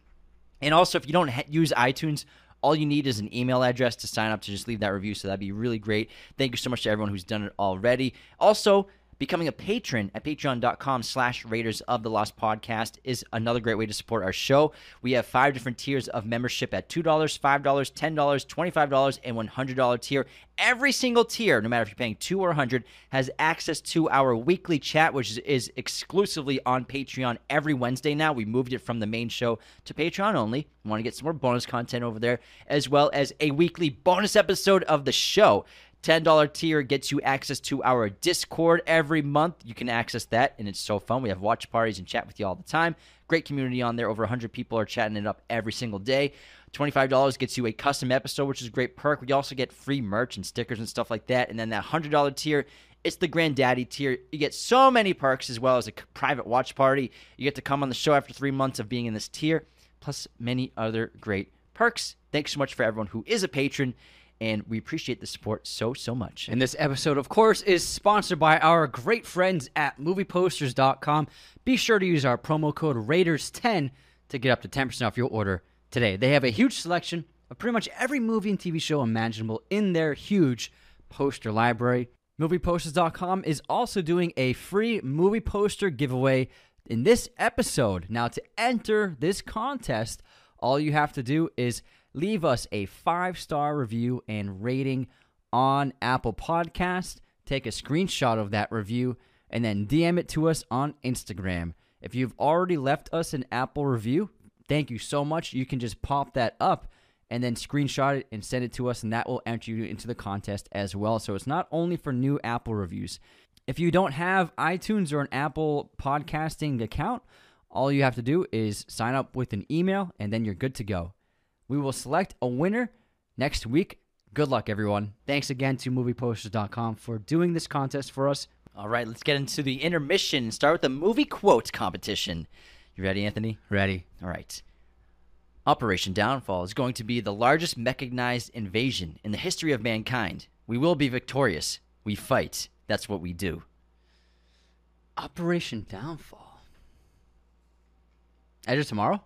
And also, if you don't use iTunes, all you need is an email address to sign up to just leave that review. So that'd be really great. Thank you so much to everyone who's done it already. Also, becoming a patron at patreon.com slash raiders of the lost podcast is another great way to support our show. We have five different tiers of membership at $2 $5 $10 $25 and $100 tier. Every single tier no matter if you're paying 2 or 100 has access to our weekly chat which is, is exclusively on patreon every wednesday now. We moved it from the main show to patreon only. Want to get some more bonus content over there as well as a weekly bonus episode of the show $10 tier gets you access to our Discord every month. You can access that, and it's so fun. We have watch parties and chat with you all the time. Great community on there. Over 100 people are chatting it up every single day. $25 gets you a custom episode, which is a great perk. We also get free merch and stickers and stuff like that. And then that $100 tier, it's the granddaddy tier. You get so many perks as well as a private watch party. You get to come on the show after three months of being in this tier, plus many other great perks. Thanks so much for everyone who is a patron, and we appreciate the support so, so much. And this episode, of course, is sponsored by our great friends at movieposters.com. Be sure to use our promo code Raiders10 to get up to 10% off your order today. They have a huge selection of pretty much every movie and TV show imaginable in their huge poster library. Movieposters.com is also doing a free movie poster giveaway in this episode. Now, to enter this contest, all you have to do is leave us a five star review and rating on Apple Podcast. Take a screenshot of that review and then DM it to us on Instagram. If you've already left us an Apple review, thank you so much. You can just pop that up and then screenshot it and send it to us, and that will enter you into the contest as well. So it's not only for new Apple reviews. If you don't have iTunes or an Apple podcasting account, all you have to do is sign up with an email, and then you're good to go. We will select a winner next week. Good luck, everyone. Thanks again to movieposters.com for doing this contest for us. All right, let's get into the intermission. Start with the movie quote competition. You ready, Anthony? Ready? All right. Operation Downfall is going to be the largest mechanized invasion in the history of mankind. We will be victorious. We fight. That's what we do. Operation Downfall. Edge of Tomorrow?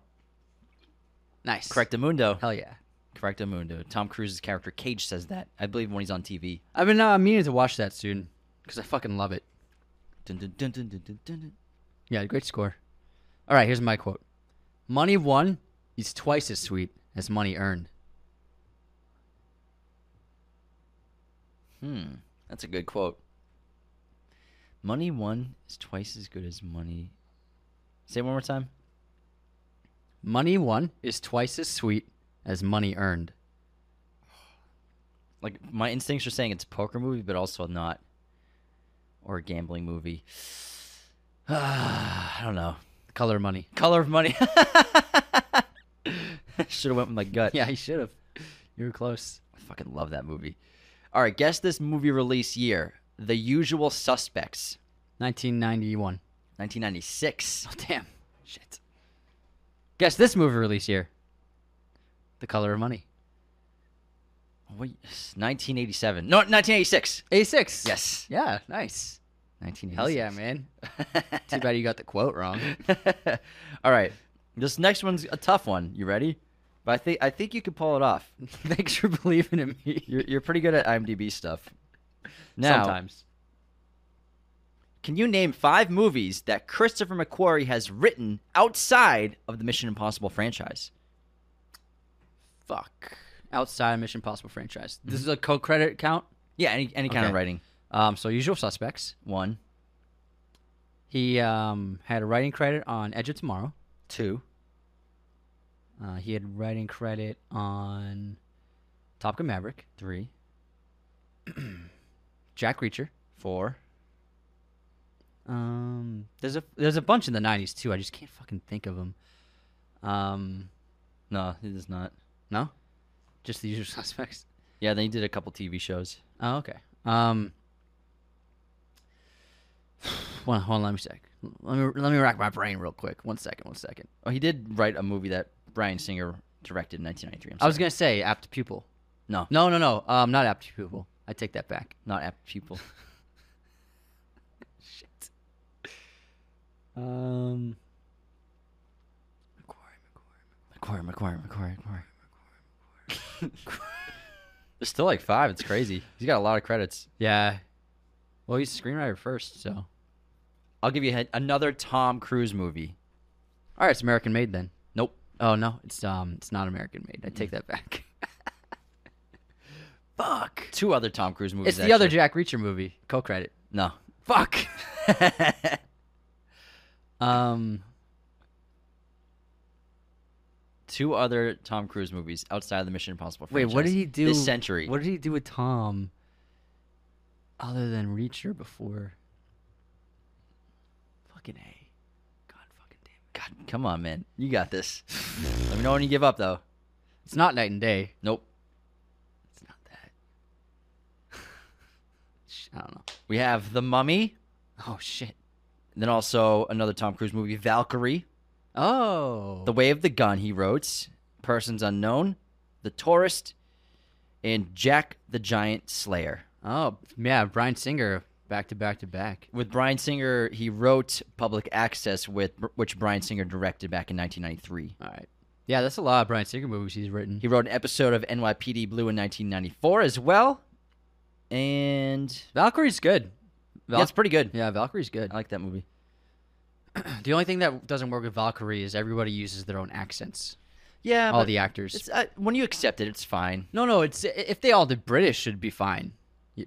Nice. Correctamundo. Hell yeah. Correctamundo. Tom Cruise's character Cage says that. I believe when he's on TV. I've been uh, meaning to watch that soon because I fucking love it. Dun, dun, dun, dun, dun, dun, dun. Yeah, great score. All right, here's my quote Money won is twice as sweet as money earned. Hmm, that's a good quote. Money won is twice as good as money. Say it one more time. Money won is twice as sweet as money earned. Like my instincts are saying it's a poker movie, but also not, or a gambling movie. I don't know. Color of money. Color of Money. Should have went with my gut. Yeah, he should have. You were close. I fucking love that movie. All right, guess this movie release year. The Usual Suspects, 1991. 1996. Oh, damn. Shit. Guess this movie release year. The Color of Money. Wait, 1987. No, 1986. 86. Yes. Yeah, nice. 1986. Hell yeah, man. Too bad you got the quote wrong. All right, this next one's a tough one. You ready? But I think I think you can pull it off. Thanks for believing in me. You're you're pretty good at IMDb stuff. Now, Sometimes. Can you name five movies that Christopher McQuarrie has written outside of the Mission Impossible franchise? Fuck. Outside of Mission Impossible franchise. This is a co-credit count. Yeah, any any kind of writing. Um, so Usual Suspects. One, He um, had a writing credit on Edge of Tomorrow. two, Uh, he had writing credit on Top Gun Maverick, three, Jack Reacher. four. Um, there's a there's a bunch in the '90s too. I just can't fucking think of them. Um, No, it is not. no, just the Usual Suspects. Yeah, they did a couple TV shows. Oh, okay. Um, one, hold on, let me sec. Let me let me rack my brain real quick. One second, one second. Oh, he did write a movie that Bryan Singer directed in 1993. I'm I was gonna say apt pupil. no, No, no, no. Um, not apt pupil. I take that back. not apt pupil. Um. McQuarrie, McQuarrie, McQuarrie, McQuarrie. There's still like five. It's crazy. He's got a lot of credits. Yeah. Well, he's a screenwriter first, so. I'll give you a hint. Another Tom Cruise movie. All right, it's American Made then. Nope. Oh no, it's um, it's not American Made. I take that back. Fuck. Two other Tom Cruise movies. It's the other. Jack Reacher movie. Co-credit. No. Fuck. um. Two other Tom Cruise movies outside of the Mission Impossible Wait, franchise. what did he do this century? What did he do with Tom? other than Reacher before. Fucking A. God fucking damn it. God, come on, man. You got this. Let me know when you give up, though. It's not night and day. Nope. It's not that. I don't know. We have The Mummy. Oh shit. Then also another Tom Cruise movie, Valkyrie. Oh. The Way of the Gun, he wrote. Persons Unknown. The Tourist. And Jack the Giant Slayer. Oh yeah, Bryan Singer back to back to back. With Bryan Singer, he wrote Public Access, with which Bryan Singer directed back in 1993. All right. Yeah, that's a lot of Bryan Singer movies he's written. He wrote an episode of NYPD Blue in 1994 as well. And Valkyrie's good. Val- yeah, it's pretty good. yeah, Valkyrie's good. I like that movie. The only thing that doesn't work with Valkyrie is everybody uses their own accents. Yeah, All the actors. it's, uh, when you accept it, it's fine. No, no, it's if they all did British should be fine.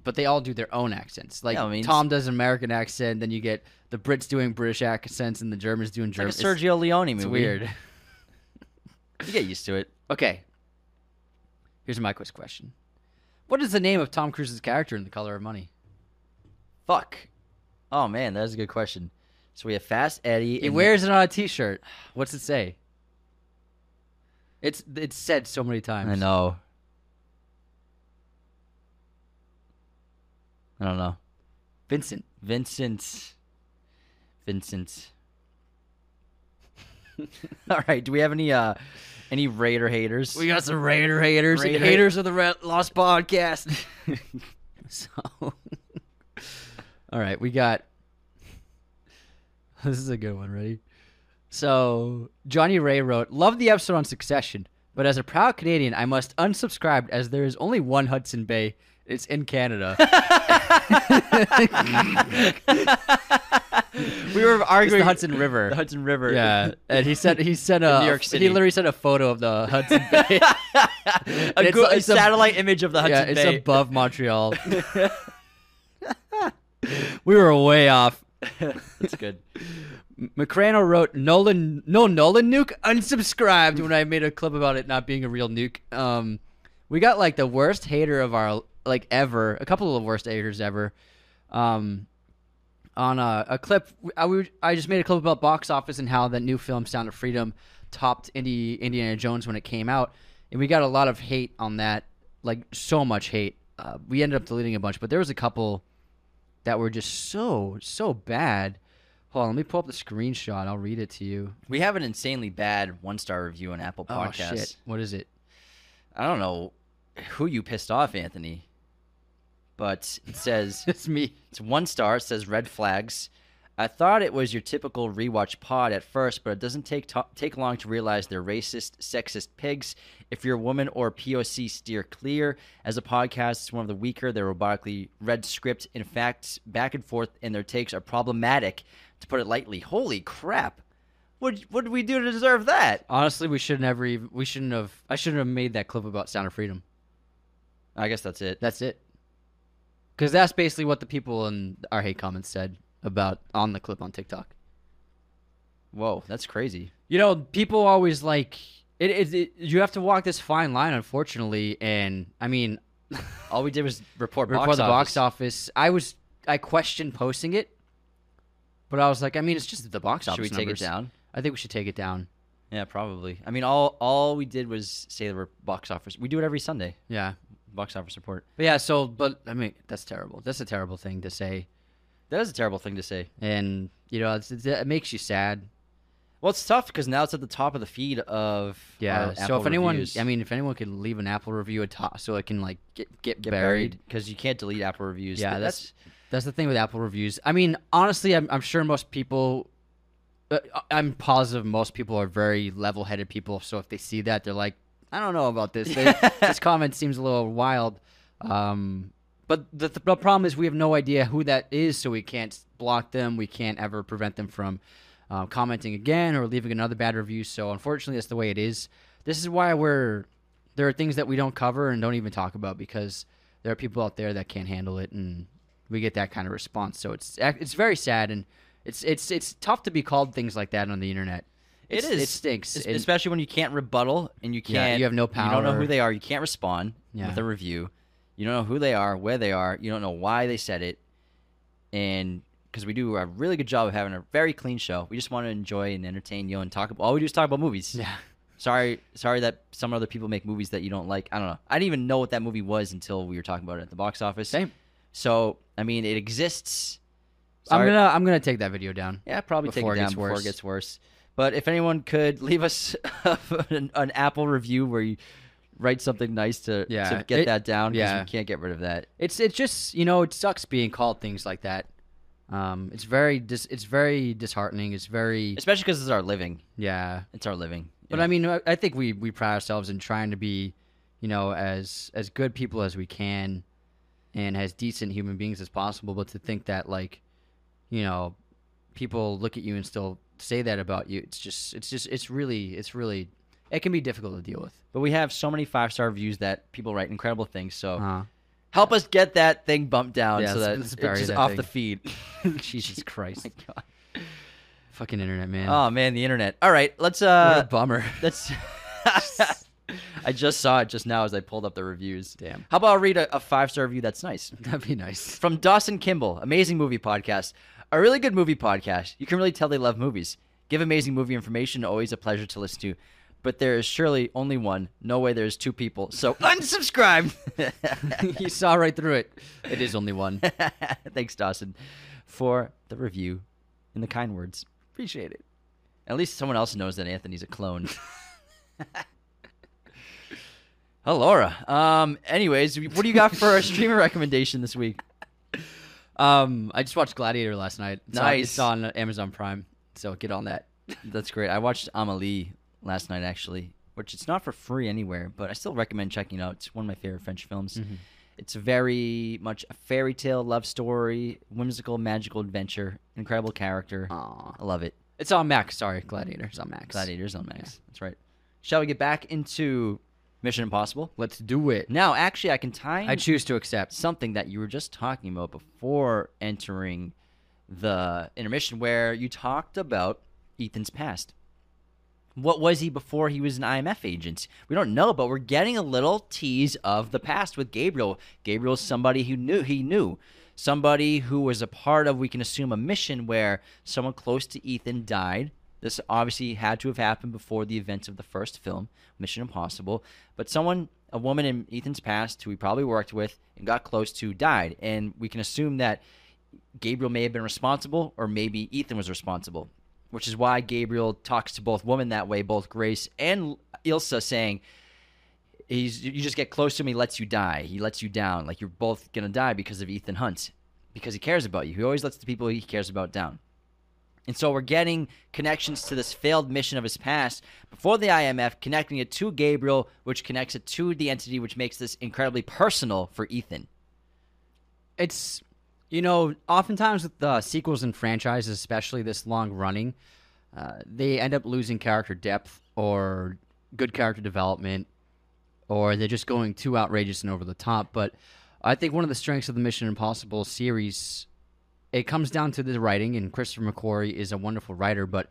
But they all do their own accents. Like Yeah, I mean, Tom does an American accent, then you get the Brits doing British accents and the Germans doing Like German. a Sergio Leone movie. It's weird. You get used to it. Okay. Here's my quiz question. What is the name of Tom Cruise's character in The Color of Money? Fuck. Oh man, that is a good question. So we have Fast Eddie. He and- wears it on a T-shirt. What's it say? It's it's said so many times. I know. I don't know. Vincent. Vincent. Vincent. All right. Do we have any uh any Raider haters? We got some Raider haters. Raider- haters of the Re- Lost Podcast. so, all right, we got. This is a good one. Ready? So Johnny Ray wrote, "Love the episode on Succession, but as a proud Canadian, I must unsubscribe as there is only one Hudson Bay. It's in Canada. we were it's arguing the Hudson River. the Hudson River. Yeah, and he said he sent a New uh, York City. he literally sent a photo of the Hudson Bay. a, It's good, a- it's a- satellite image of the Hudson Bay. yeah, Hudson it's above Montreal. we were way off. That's good. McCrano wrote Nolan no Nolan nuke unsubscribed when I made a clip about it not being a real nuke. Um, we got like the worst hater of our like ever, a couple of the worst haters ever. Um, on a, a clip, I, would- I just made a clip about box office and how that new film Sound of Freedom topped Indi- Indiana Jones when it came out, and we got a lot of hate on that, like so much hate. Uh, we ended up deleting a bunch, but there was a couple that were just so so bad. Hold on, let me pull up the screenshot. I'll read it to you. We have an insanely bad one star review on Apple Oh Podcasts. shit! What is it? I don't know who you pissed off, Anthony, but it says It's me. it's one star. It says red flags. I thought it was your typical rewatch pod at first, but it doesn't take to- take long to realize they're racist, sexist pigs. If you're a woman or POC, steer clear. As a podcast, it's one of the weaker. They're robotically read script. In fact, back and forth in their takes are problematic, to put it lightly. Holy crap! What what did we do to deserve that? Honestly, we should never even. We shouldn't have. I shouldn't have made that clip about Sound of Freedom. I guess that's it. That's it. Because that's basically what the people in our hate comments said about on the clip on TikTok. Whoa, that's crazy. You know, people always like it, it, it. You have to walk this fine line, unfortunately. And I mean, All we did was report before box the office. box office, I was I questioned posting it, but I was like, I mean, it's just the box office. Should we take numbers. it down? I think we should take it down. Yeah, probably. I mean, all all we did was say the box office. We do it every Sunday. Yeah, Box office report. but yeah. So, but I mean, that's terrible. That's a terrible thing to say, That is a terrible thing to say. and you know, it's, it's, it makes you sad. Well, it's tough because now it's at the top of the feed of Yeah. So Apple if anyone, reviews. I mean, if anyone could leave an Apple review at top, so it can like get get, get buried. because you can't delete Apple reviews. Yeah, Th- that's that's the thing with Apple reviews. I mean, honestly, I'm, I'm sure most people, uh, I'm positive most people are very level-headed people. So if they see that, they're like, I don't know about this. They, this comment seems a little wild. Um, but the, the problem is we have no idea who that is, so we can't block them. We can't ever prevent them from uh, commenting again or leaving another bad review. So unfortunately, that's the way it is. This is why we're there are things that we don't cover and don't even talk about because there are people out there that can't handle it, and we get that kind of response. So it's it's very sad, and it's it's it's tough to be called things like that on the internet. It It's- It stinks. Es- especially when you can't rebuttal and you can't. you have no power. You don't know who they are. You can't respond Yeah. with a review. You don't know who they are, where they are. You don't know why they said it, and because we do a really good job of having a very clean show, we just want to enjoy and entertain you and talk. About, all we do is talk about movies. Yeah. Sorry, sorry that some other people make movies that you don't like. I don't know. I didn't even know what that movie was until we were talking about it at the box office. Same. So I mean, it exists. I'm gonna I'm gonna take that video down. Yeah, probably take it down before worse. it gets worse. But if anyone could leave us an, an Apple review where you write something nice to, Yeah, to get it- that down, 'cause yeah. we can't get rid of that. It's it's just you know it sucks being called things like that. Um, it's very dis- it's very disheartening. It's very Especially because it's our living. yeah. It's our living. But I mean, I- I think we we pride ourselves in trying to be, you know, as as good people as we can, and as decent human beings as possible. But to think that like, you know, people look at you and still say that about you, it's just it's just it's really it's really it can be difficult to deal with. But we have so many five star reviews that people write incredible things. So Uh, help us get that thing bumped down Yeah, so that let's it's bury just that off thing. the feed. Jesus Christ, God. fucking internet man. Oh man, the internet. All right, let's what uh a bummer. let's I just saw it just now as I pulled up the reviews. Damn. How about I read a, a five star review that's nice? That'd be nice. From Dawson Kimball, amazing movie podcast. A really good movie podcast. You can really tell they love movies. Give amazing movie information, always a pleasure to listen to. But there is surely only one. No way there's two people. So unsubscribe. you saw right through it. It is only one. Thanks, Dawson, for the review and the kind words. Appreciate it. At least someone else knows that Anthony's a clone. Hello, Laura. Um. Anyways, what do you got for a streaming recommendation this week? Um, I just watched Gladiator last night. It's on- Nice. it's on Amazon Prime, so get on that. That's great. I watched Amelie last night, actually, which it's not for free anywhere, but I still recommend checking it out. It's one of my favorite French films. Mm-hmm. It's very much a fairy tale love story, whimsical, magical adventure, incredible character. Aw. I love it. It's on Max. Sorry, Gladiator. It's on Max. Gladiators on Max. That's right. Shall we get back into Mission Impossible? Let's do it. Now, actually, I can tie I choose to accept. something that you were just talking about before entering the intermission, where you talked about Ethan's past. What was he before he was an IMF agent? We don't know, but we're getting a little tease of the past with Gabriel. Gabriel's somebody who knew he knew. Somebody who was a part of, we can assume, a mission where someone close to Ethan died. This obviously had to have happened before the events of the first film, Mission Impossible. But someone, a woman in Ethan's past who he probably worked with and got close to, died. And we can assume that Gabriel may have been responsible, or maybe Ethan was responsible, which is why Gabriel talks to both women that way, both Grace and Ilsa, saying, "He's you just get close to him, he lets you die. He lets you down, like you're both gonna die because of Ethan Hunt, because he cares about you. He always lets the people he cares about down." And so we're getting connections to this failed mission of his past before the IMF, connecting it to Gabriel, which connects it to the entity, which makes this incredibly personal for Ethan. It's you know, oftentimes with uh, sequels and franchises, especially this long running, uh, they end up losing character depth or good character development, or they're just going too outrageous and over the top. But I think one of the strengths of the Mission Impossible series, it comes down to the writing, and Christopher McQuarrie is a wonderful writer, but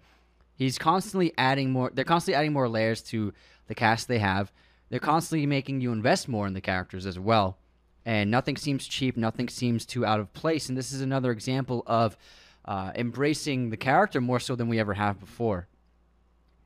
he's constantly adding more. They're constantly adding more layers to the cast they have. They're constantly making you invest more in the characters as well and nothing seems cheap, nothing seems too out of place. And this is another example of uh, embracing the character more so than we ever have before.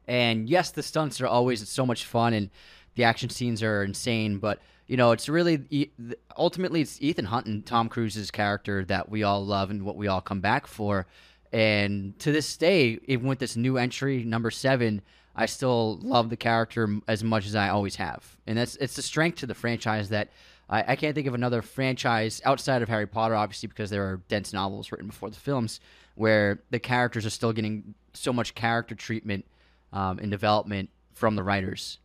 And yes, the stunts are always so much fun, and the action scenes are insane. But you know, it's really ultimately it's Ethan Hunt and Tom Cruise's character that we all love and what we all come back for. And to this day, even with this new entry, number seven, I still love the character as much as I always have. And that's it's the strength to the franchise that I, I can't think of another franchise outside of Harry Potter, obviously, because there are dense novels written before the films, where the characters are still getting so much character treatment um, and development from the writers.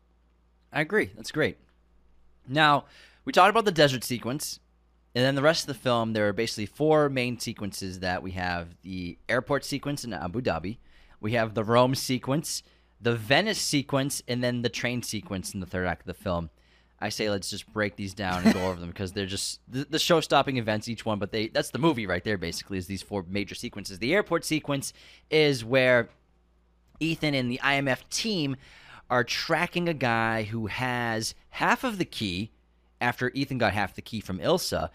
I agree. That's great. Now, we talked about the desert sequence, and then the rest of the film, there are basically four main sequences that we have the airport sequence in Abu Dhabi, we have the Rome sequence, the Venice sequence, and then the train sequence in the third act of the film. I say let's just break these down and go over them because they're just the, the show-stopping events each one, but they that's the movie right there basically is these four major sequences. The airport sequence is where Ethan and the IMF team are tracking a guy who has half of the key after Ethan got half the key from Ilsa.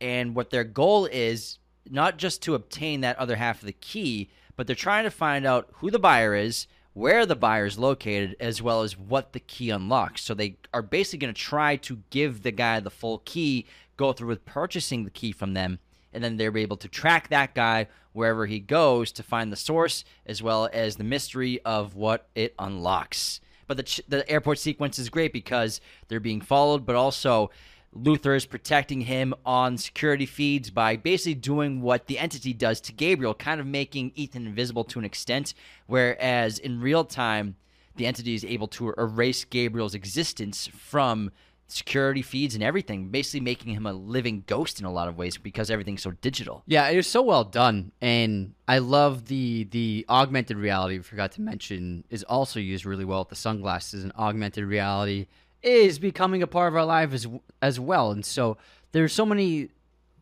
And what their goal is not just to obtain that other half of the key, but they're trying to find out who the buyer is, where the buyer is located, as well as what the key unlocks. So they are basically going to try to give the guy the full key, go through with purchasing the key from them, and then they're able to track that guy wherever he goes to find the source, as well as the mystery of what it unlocks. But the, the airport sequence is great because they're being followed, but also Luther is protecting him on security feeds by basically doing what the entity does to Gabriel, kind of making Ethan invisible to an extent. Whereas in real time, the entity is able to erase Gabriel's existence from security feeds and everything, basically making him a living ghost in a lot of ways because everything's so digital. Yeah, it was so well done, and I love the the augmented reality. We forgot to mention is also used really well with the sunglasses and augmented reality is becoming a part of our life as as well. And so there's so many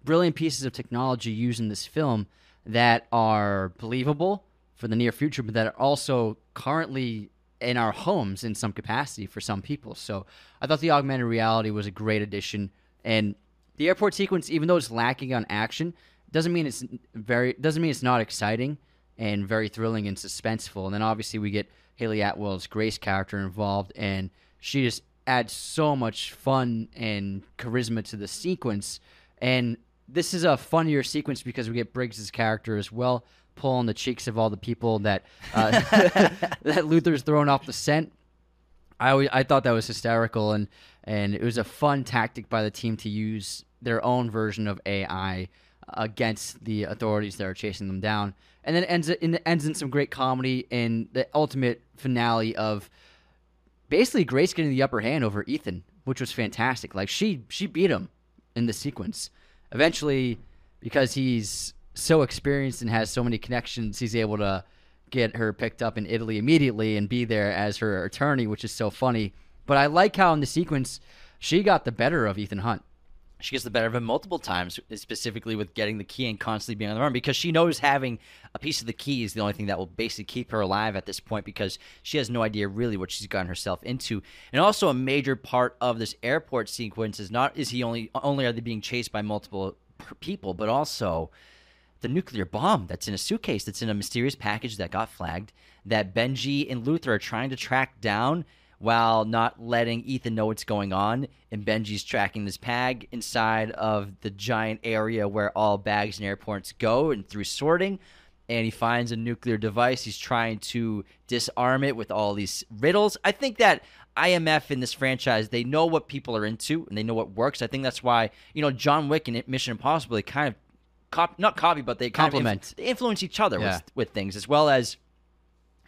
brilliant pieces of technology used in this film that are believable for the near future, but that are also currently in our homes in some capacity for some people. So I thought the augmented reality was a great addition. And the airport sequence, even though it's lacking on action, doesn't mean it's very doesn't mean it's not exciting and very thrilling and suspenseful. And then obviously we get Hayley Atwell's Grace character involved, and she just adds so much fun and charisma to the sequence. And this is a funnier sequence because we get Briggs's character as well, pulling the cheeks of all the people that uh, that Luther's thrown off the scent. I always, I thought that was hysterical, and and it was a fun tactic by the team to use their own version of AI against the authorities that are chasing them down. And then it ends in ends in some great comedy and the ultimate finale of basically Grace getting the upper hand over Ethan, which was fantastic. Like she she beat him in the sequence. Eventually, because he's so experienced and has so many connections, he's able to get her picked up in Italy immediately and be there as her attorney, which is so funny. But I like how in the sequence she got the better of Ethan Hunt she gets the better of him multiple times, specifically with getting the key and constantly being on the run because she knows having a piece of the key is the only thing that will basically keep her alive at this point because she has no idea really what she's gotten herself into. And also a major part of this airport sequence is not is he only only are they being chased by multiple people, but also the nuclear bomb that's in a suitcase that's in a mysterious package that got flagged that Benji and Luther are trying to track down while not letting Ethan know what's going on. And Benji's tracking this bag inside of the giant area where all bags and airports go and through sorting. And he finds a nuclear device. He's trying to disarm it with all these riddles. I think that IMF in this franchise, they know what people are into and they know what works. I think that's why, you know, John Wick and Mission Impossible, they kind of cop, not copy, but they complement. Inf- they influence each other yeah. with, with things as well as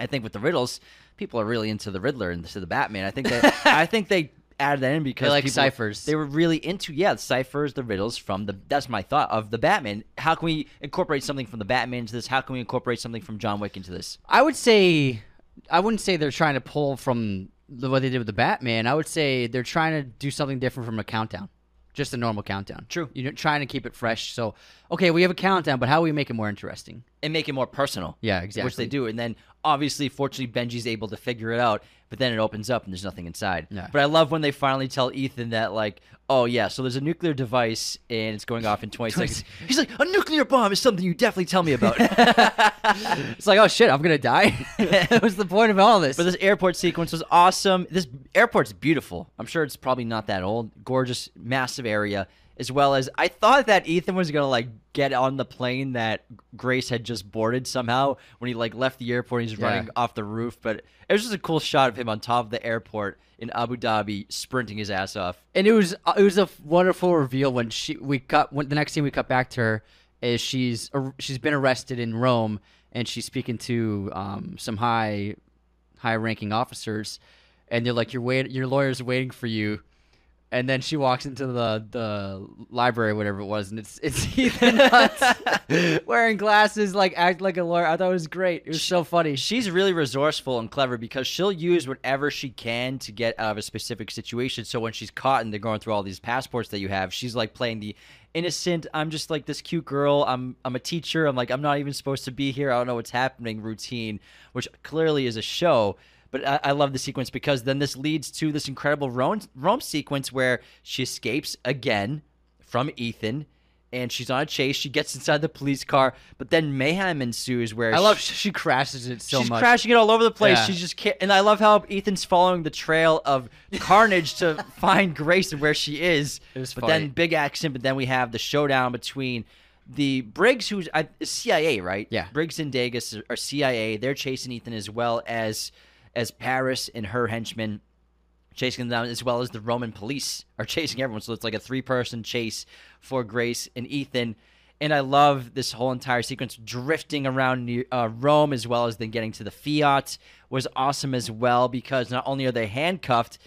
I think with the riddles, people are really into the Riddler and to the Batman. I think they, I think they added that in because they like people, ciphers. They were really into yeah, the ciphers, the riddles from the. That's my thought of the Batman. How can we incorporate something from the Batman into this? How can we incorporate something from John Wick into this? I would say, I wouldn't say they're trying to pull from the what they did with the Batman. I would say they're trying to do something different from a countdown just a normal countdown. True. You're trying to keep it fresh. So, okay, we have a countdown, but how do we make it more interesting? And make it more personal. Yeah, exactly. Which they do. And then obviously, fortunately, Benji's able to figure it out, but then it opens up and there's nothing inside. Yeah. But I love when they finally tell Ethan that, like, oh, yeah, so there's a nuclear device and it's going off in 20 seconds. He's like, a nuclear bomb is something you definitely tell me about. it's like, oh, shit, I'm going to die. What's the point of all this? But this airport sequence was awesome. This airport's beautiful. I'm sure it's probably not that old. Gorgeous, massive area as well as I thought that Ethan was gonna like get on the plane that Grace had just boarded somehow when he like left the airport. He's yeah. running off the roof, but it was just a cool shot of him on top of the airport in Abu Dhabi, sprinting his ass off. And it was it was a wonderful reveal when she we cut when the next scene we cut back to her is she's she's been arrested in Rome and she's speaking to um, some high high ranking officers and they're like your wait your lawyer's waiting for you and then she walks into the the library, whatever it was, and it's it's Ethan Hunt wearing glasses, like act like a lawyer. I thought it was great. It was so funny. She's really resourceful and clever because she'll use whatever she can to get out of a specific situation. So when she's caught and they're going through all these passports that you have, she's like playing the innocent. I'm just like this cute girl. I'm I'm a teacher. I'm like I'm not even supposed to be here. I don't know what's happening. Routine, which clearly is a show But I, I love the sequence because then this leads to this incredible Rome, Rome sequence where she escapes again from Ethan. And she's on a chase. She gets inside the police car, but then mayhem ensues. Where I love she- she crashes it so she's much. crashing it all over the place. Yeah. She's just ca- and I love how Ethan's following the trail of carnage to find Grace and where she is. It was but funny. then big action. But then we have the showdown between the Briggs, who's I, CIA, right? Yeah. Briggs and Degas are CIA. They're chasing Ethan as well as as Paris and her henchmen chasing them down, as well as the Roman police are chasing everyone. So it's like a three person chase for Grace and Ethan. And I love this whole entire sequence drifting around uh, Rome as well as then getting to the Fiat was awesome as well because not only are they handcuffed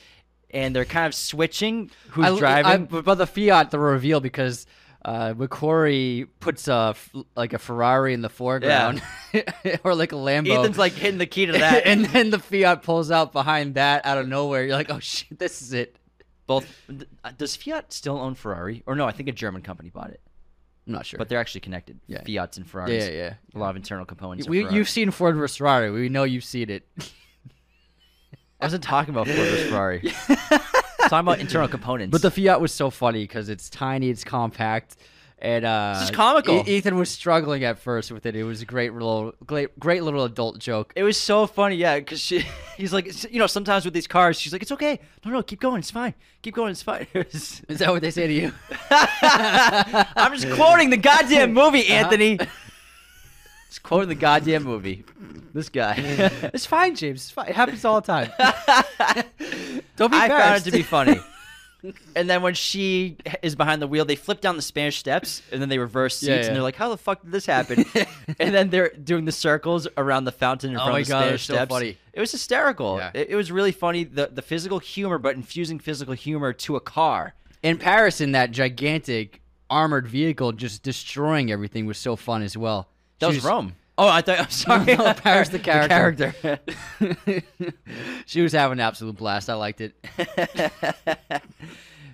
and they're kind of switching who's I, driving. I, but the Fiat, the reveal because uh, McQuarrie puts a f- like a Ferrari in the foreground or like a Lambo. Ethan's like hitting the key to that. and then the Fiat pulls out behind that out of nowhere. You're like, oh shit, this is it. Both does Fiat still own Ferrari or no? I think a German company bought it, I'm not sure. but they're actually connected. Yeah. Fiats and Ferraris. yeah, yeah. A lot of internal components. We, you've seen Ford versus Ferrari. We know you've seen it. I wasn't talking about Ford versus Ferrari. Talking about internal components. But the Fiat was so funny because it's tiny, it's compact, and uh, This is comical. E- Ethan was struggling at first with it. It was a great little, great, great little adult joke. it was so funny, yeah, because she, he's like, you know, sometimes with these cars, she's like, it's okay, no, no, keep going, it's fine, keep going, it's fine. Is that what they say to you? I'm just quoting the goddamn movie, Anthony. Just quoting the goddamn movie. This guy. it's fine, James. It's fine. It happens all the time. Don't be I found it embarrassed. to be funny. and then when she is behind the wheel, they flip down the Spanish steps and then they reverse seats Yeah, and they're like, "How the fuck did this happen?" and then they're doing the circles around the fountain in Oh front my of the God, Spanish so steps. funny. It was hysterical. Yeah. It, it was really funny. The the physical humor, but infusing physical humor to a car. in Paris, in that gigantic armored vehicle, just destroying everything was so fun as well. That She was Rome. Oh, I thought. I'm sorry. No, Paris the character. character. she was having an absolute blast. I liked it.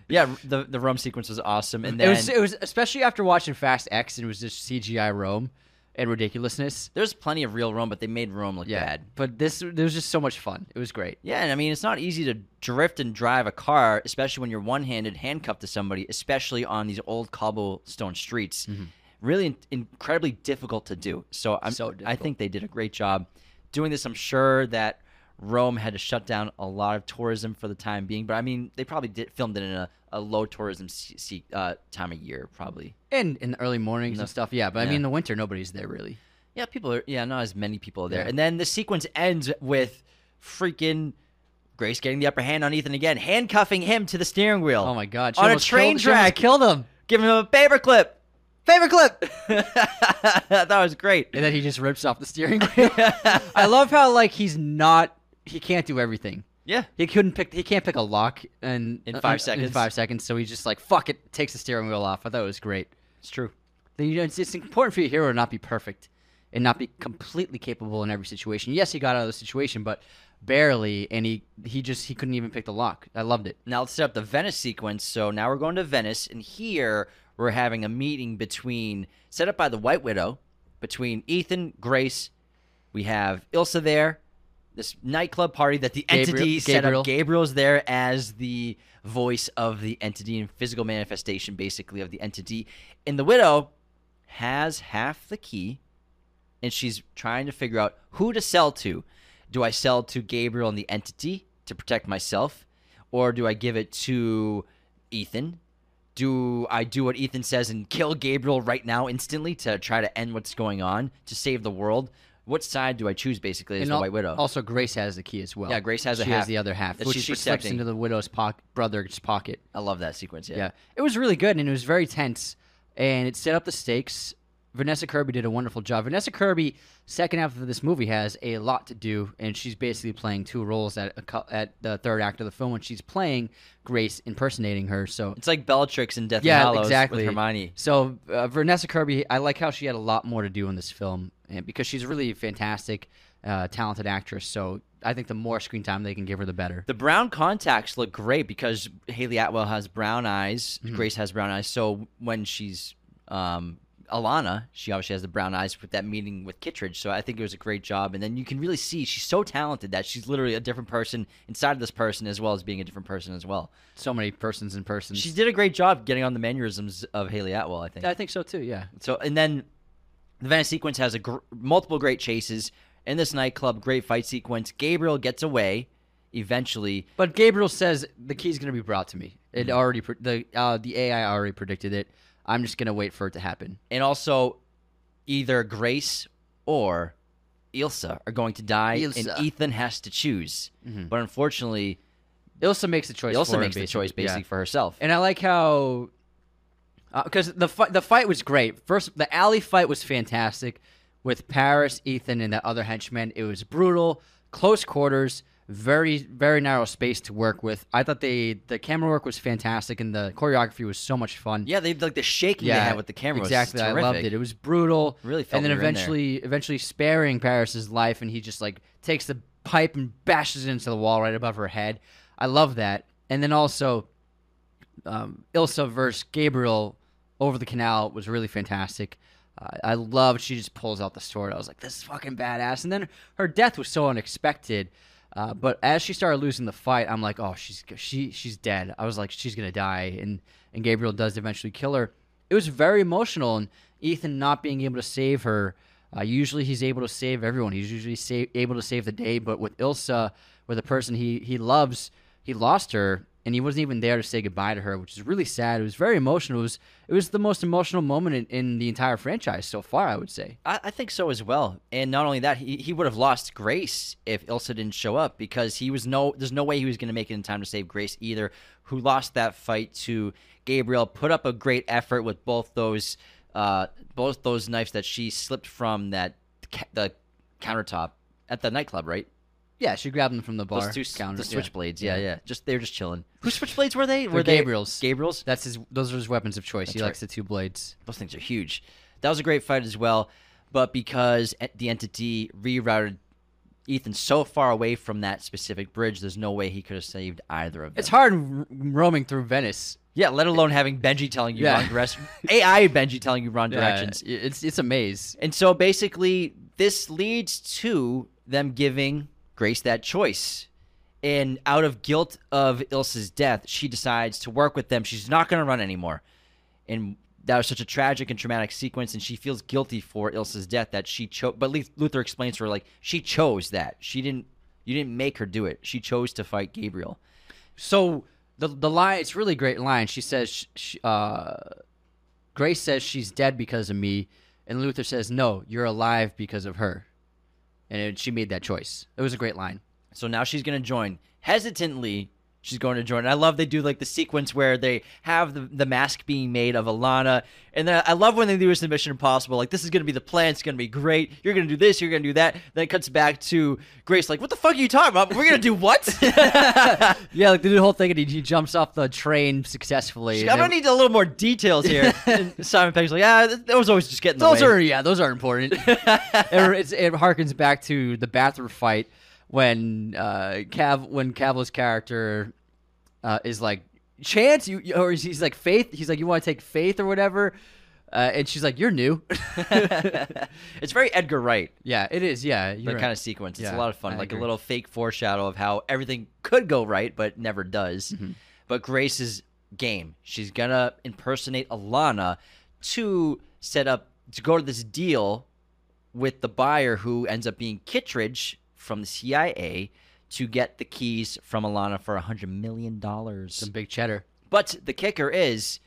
yeah, the the Rome sequence was awesome, and then It was, it was especially after watching Fast X and it was just CGI Rome and ridiculousness. there's plenty of real Rome, but they made Rome look Yeah, bad. but this there was just so much fun. It was great. Yeah, and I mean, it's not easy to drift and drive a car, especially when you're one handed handcuffed to somebody, especially on these old cobblestone streets. Mm-hmm. Really in- incredibly difficult to do. So, I'm, So I think they did a great job doing this. I'm sure that Rome had to shut down a lot of tourism for the time being, but I mean, they probably did filmed it in a, a low tourism se- se- uh, time of year, probably. And in the early mornings and stuff. Yeah, but I Yeah. mean, in the winter, nobody's there really. Yeah, people are. Yeah, not as many people are there. Yeah. And then the sequence ends with freaking Grace getting the upper hand on Ethan again, handcuffing him to the steering wheel. Oh my god! She on a train killed, track, killed him. giving him a paperclip. Paperclip. that was great. And then he just rips off the steering wheel. I love how like he's not. He can't do everything. Yeah. He couldn't pick. He can't pick a lock and In uh, five In seconds. five seconds. So he's just like fuck it. Takes the steering wheel off. I thought it was great. It's true. Then, you know, it's, it's important for your hero to not be perfect and not be completely capable in every situation. Yes, he got out of the situation, but barely. And he he just he couldn't even pick the lock. I loved it. Now let's set up the Venice sequence. So now we're going to Venice, and here we're having a meeting between, set up by the White Widow, between Ethan, Grace. We have Ilsa there, this nightclub party that the Gabriel- entity set Gabriel. up. Gabriel's there as the voice of the entity and physical manifestation, basically, of the entity. And the Widow has half the key, and she's trying to figure out who to sell to. Do I sell to Gabriel and the entity to protect myself, or do I give it to Ethan? Do I do what Ethan says and kill Gabriel right now instantly to try to end what's going on to save the world? What side do I choose basically as And the al- White Widow? Also, Grace has the key as well. Yeah, Grace has a she half has the other half, that which she's she slips protecting. into the widow's poc- brother's pocket. I love that sequence. Yeah. Yeah, it was really good and it was very tense, and it set up the stakes. Vanessa Kirby did a wonderful job. Vanessa Kirby, second half of this movie, has a lot to do, and she's basically playing two roles at a, at the third act of the film when she's playing Grace impersonating her. So It's like Bellatrix in Deathly yeah, Hallows exactly. with Hermione. So uh, Vanessa Kirby, I like how she had a lot more to do in this film, and because she's really a fantastic, uh, talented actress. So I think the more screen time they can give her, the better. The brown contacts look great because Hayley Atwell has brown eyes. Mm-hmm. Grace has brown eyes. So when she's um, Alana, she obviously has the brown eyes with that meeting with Kittredge. So I think it was a great job. And then you can really see she's so talented that she's literally a different person inside of this person as well as being a different person as well. So many persons in person. She did a great job getting on the mannerisms of Hayley Atwell, I think. I think so too. Yeah. So and then the Venice sequence has a gr- multiple great chases in this nightclub. Great fight sequence. Gabriel gets away eventually. But Gabriel says the key's going to be brought to me. It Mm-hmm. already pre- the uh, the AI already predicted it. I'm just going to wait for it to happen. and also either Grace or Ilsa are going to die, Ilsa. and Ethan has to choose. Mm-hmm. But unfortunately, Ilsa makes the choice. Ilsa for him, makes the choice basically. Yeah. for herself. And I like how uh, because the fight the fight was great. First, the alley fight was fantastic with Paris, Ethan, and that other henchman. It was brutal, close quarters, very very narrow space to work with. I thought they the camera work was fantastic, and the choreography was so much fun. yeah, they like the shaking they had with the camera. was Exactly, I loved it. It was brutal. Really felt and then we eventually, eventually sparing Paris's life, and he just like takes the pipe and bashes it into the wall right above her head. I love that. And then also, um, Ilsa versus Gabriel over the canal was really fantastic. Uh, I loved she just pulls out the sword. I was like, this is fucking badass. And then her death was so unexpected. Uh, but as she started losing the fight, I'm like, oh, she's she she's dead. I was like, she's gonna die, and and Gabriel does eventually kill her. It was very emotional, and Ethan not being able to save her. Uh, usually he's able to save everyone. He's usually sa- able to save the day, but with Ilsa, with a person he he loves, he lost her, and he wasn't even there to say goodbye to her, which is really sad. It was very emotional. It was it was the most emotional moment in, in the entire franchise so far, I would say. I, I think so as well. And not only that, he, he would have lost Grace if Ilsa didn't show up because he was no there's no way he was going to make it in time to save Grace either, who lost that fight to Gabriel, put up a great effort with both those uh, both those knives that she slipped from that the countertop at the nightclub, right? Yeah, she grabbed them from the bar Those two s- counter. the yeah. switchblades, yeah. yeah, Just they were just chilling. Whose switchblades were they? They're Were they Gabriel's. Gabriel's. That's his. Those are his weapons of choice. he That's likes the two blades. Those things are huge. That was a great fight as well, but because the entity rerouted Ethan so far away from that specific bridge, there's no way he could have saved either of them. It's hard r- roaming through Venice. Yeah, let alone having Benji telling you Yeah. wrong directions. AI Benji telling you wrong directions. Yeah, it's it's a maze. And so basically, this leads to them giving Grace that choice. And out of guilt of Ilsa's death, she decides to work with them. She's not going to run anymore. And that was such a tragic and traumatic sequence. And she feels guilty for Ilsa's death that she chose. But Luther explains to her, like, she chose that. She didn't, you didn't make her do it. She chose to fight Gabriel. So the the line, it's really great line. She says, sh sh uh, Grace says she's dead because of me, and Luther says, no, you're alive because of her. And it, she made that choice. It was a great line. So now she's going to join. Hesitantly, she's going to join. And I love they do like the sequence where they have the, the mask being made of Alana. And then I love when they do this in Mission Impossible. Like, this is going to be the plan. It's going to be great. You're going to do this. You're going to do that. Then it cuts back to Grace, like, what the fuck are you talking about? We're going to do what? Yeah, like they do the whole thing, and he, he jumps off the train successfully. I'm going to need a little more details here. And Simon Pegg's like, yeah, th- those always just getting Those way. are yeah, those are important. it, it harkens back to the bathroom fight when uh, Cav when Cavill's character uh, is like Chance, you you- or he's like Faith. He's like, you want to take Faith or whatever, uh, and she's like, you're new. it's very Edgar Wright. yeah, it is. Yeah, you're right. kind of sequence. It's Yeah, a lot of fun, I like a little fake foreshadow of how everything could go right, but never does. Mm-hmm. But Grace's game, she's gonna impersonate Alana to set up to go to this deal with the buyer who ends up being Kittredge from the CIA to get the keys from Alana for a hundred million dollars. some big cheddar. But the kicker is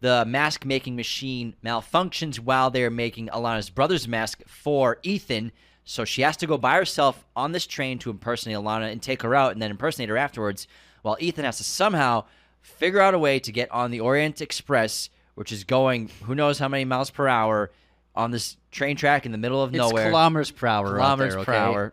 the mask making machine malfunctions while they're making Alana's brother's mask for Ethan. So she has to go by herself on this train to impersonate Alana and take her out and then impersonate her afterwards, while Ethan has to somehow figure out a way to get on the Orient Express, which is going who knows how many miles per hour on this train track in the middle of It's nowhere kilometers per hour. out kilometers there, per okay? hour.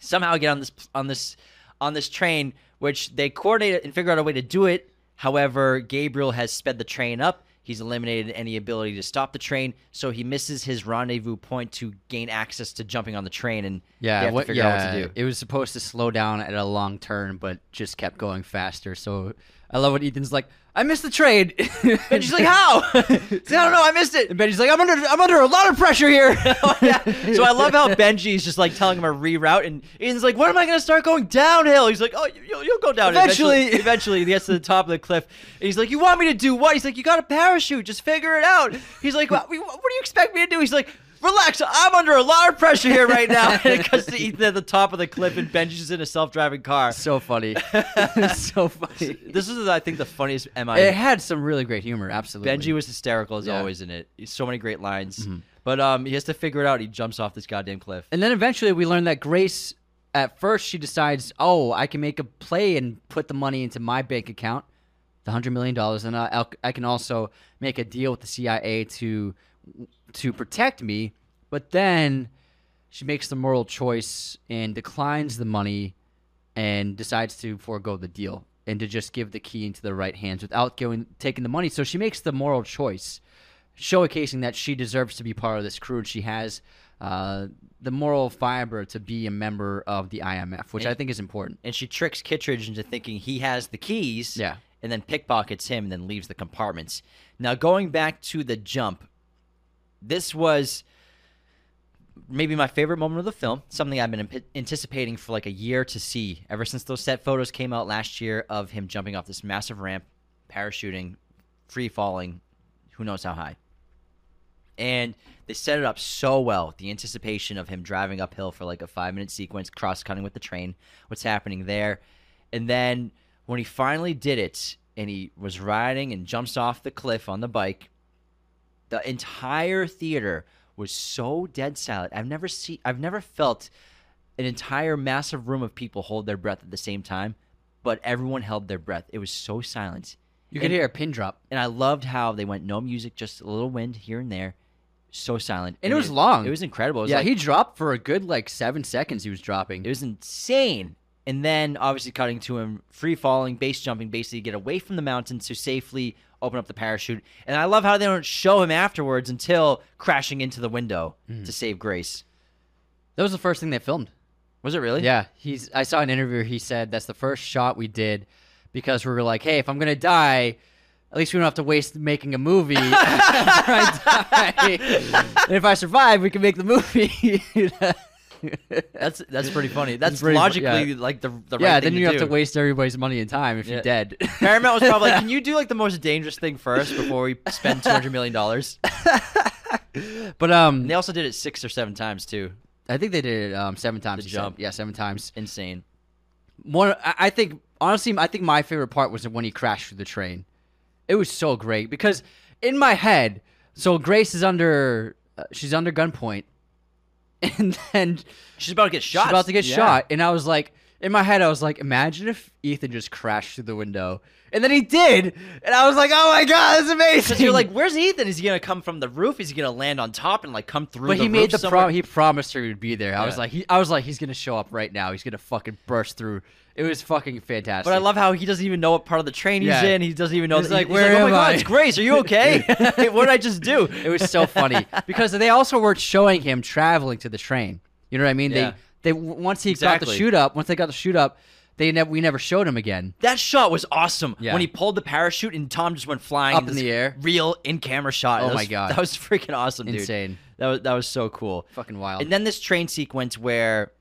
Somehow get on this on this on this train, which they coordinate and figure out a way to do it. However, Gabriel has sped the train up. He's eliminated any ability to stop the train, so he misses his rendezvous point to gain access to jumping on the train, and Yeah, what, yeah, out what to do. It was supposed to slow down at a long turn, but just kept going faster. So I love when Ethan's like, I missed the trade. And she's like, "How?" She's like, I don't know. I missed it. and Benji's like, I'm under, I'm under a lot of pressure here. Oh, yeah. So I love how Benji's just like telling him a reroute, and Ethan's like, "When am I going to start going downhill?" He's like, "Oh, you- you'll, you'll go down Eventually. eventually." Eventually, he gets to the top of the cliff, and he's like, "You want me to do what?" He's like, "You got a parachute. Just figure it out." He's like, "What, what do you expect me to do?" He's like. Relax, I'm under a lot of pressure here right now. and it cuts to Ethan at the top of the cliff, and Benji's in a self-driving car. so funny. so funny. This is, I think, the funniest MI. It had some really great humor, absolutely. Benji was hysterical as Yeah. always in it. So many great lines. But um, he has to figure it out. He jumps off this goddamn cliff. And then eventually we learn that Grace, at first, she decides, oh, I can make a play and put the money into my bank account, the hundred million dollars, and I, I can also make a deal with the CIA to to protect me. But then she makes the moral choice and declines the money and decides to forego the deal and to just give the key into the right hands without going taking the money. So she makes the moral choice, showcasing that she deserves to be part of this crew and she has uh, the moral fiber to be a member of the IMF, which I think is important. And she tricks Kittredge into thinking he has the keys. Yeah. And then pickpockets him and then leaves the compartments. Now, going back to the jump, this was maybe my favorite moment of the film. Something I've been anticipating for like a year to see ever since those set photos came out last year of him jumping off this massive ramp, parachuting, free falling, who knows how high. And they set it up so well. The anticipation of him driving uphill for like a five minute sequence, cross cutting with the train, what's happening there. And then when he finally did it and he was riding and jumps off the cliff on the bike, the entire theater was so dead silent. I've never seen I've never felt an entire massive room of people hold their breath at the same time, but everyone held their breath. It was so silent. You could And- hear a pin drop. and I loved how they went no music, just a little wind here and there, so silent. And it was long. It was incredible. It was yeah, like- he dropped for a good like seven seconds. He was dropping. it was insane. And then obviously cutting to him free falling, base jumping, basically get away from the mountains to safely open up the parachute. And I love how they don't show him afterwards until crashing into the window Mm-hmm. to save Grace. that was the first thing they filmed. Was it really? Yeah, he's. I saw an interview. He said that's the first shot we did because we were like, hey, if I'm gonna die, at least we don't have to waste making a movie. after I die. and if I survive, we can make the movie. That's that's pretty funny. That's pretty logically yeah. like the the right yeah, thing then you to have do. to waste everybody's money and time if Yeah. you're dead. Paramount was probably like, can you do like the most dangerous thing first before we spend two hundred million dollars? but um, They also did it six or seven times too. I think they did it um seven times. The he said. jump. yeah, seven times. Insane. One, I I think honestly, I think my favorite part was when he crashed through the train. It was so great because in my head, so Grace is under, uh, she's under gunpoint, and then She's about to get shot. she's about to get Yeah. shot, and I was like, in my head, I was like, imagine if Ethan just crashed through the window, and then he did, and I was like, oh my god, that's amazing. Because you're like, where's Ethan? Is he gonna come from the roof? Is he gonna land on top and like come through? But he made the prom. He promised her he would be there. I was like, he, I was like, he's gonna show up right now. He's gonna fucking burst through. It was fucking fantastic. But I love how he doesn't even know what part of the train he's Yeah. in. He doesn't even know. He's that like, "Where oh my am god, I?" it's Grace. Are you okay? what did I just do? It was so funny because they also weren't showing him traveling to the train. You know what I mean? Yeah. They they once he got the Exactly. shoot up, once they got the shoot up, they never we never showed him again. That shot was awesome. Yeah. When he pulled the parachute and Tom just went flying Up in this the air. real in-camera shot. Oh That my was- God. that was freaking awesome, dude. Insane. That was that was so cool. Fucking wild. And then this train sequence where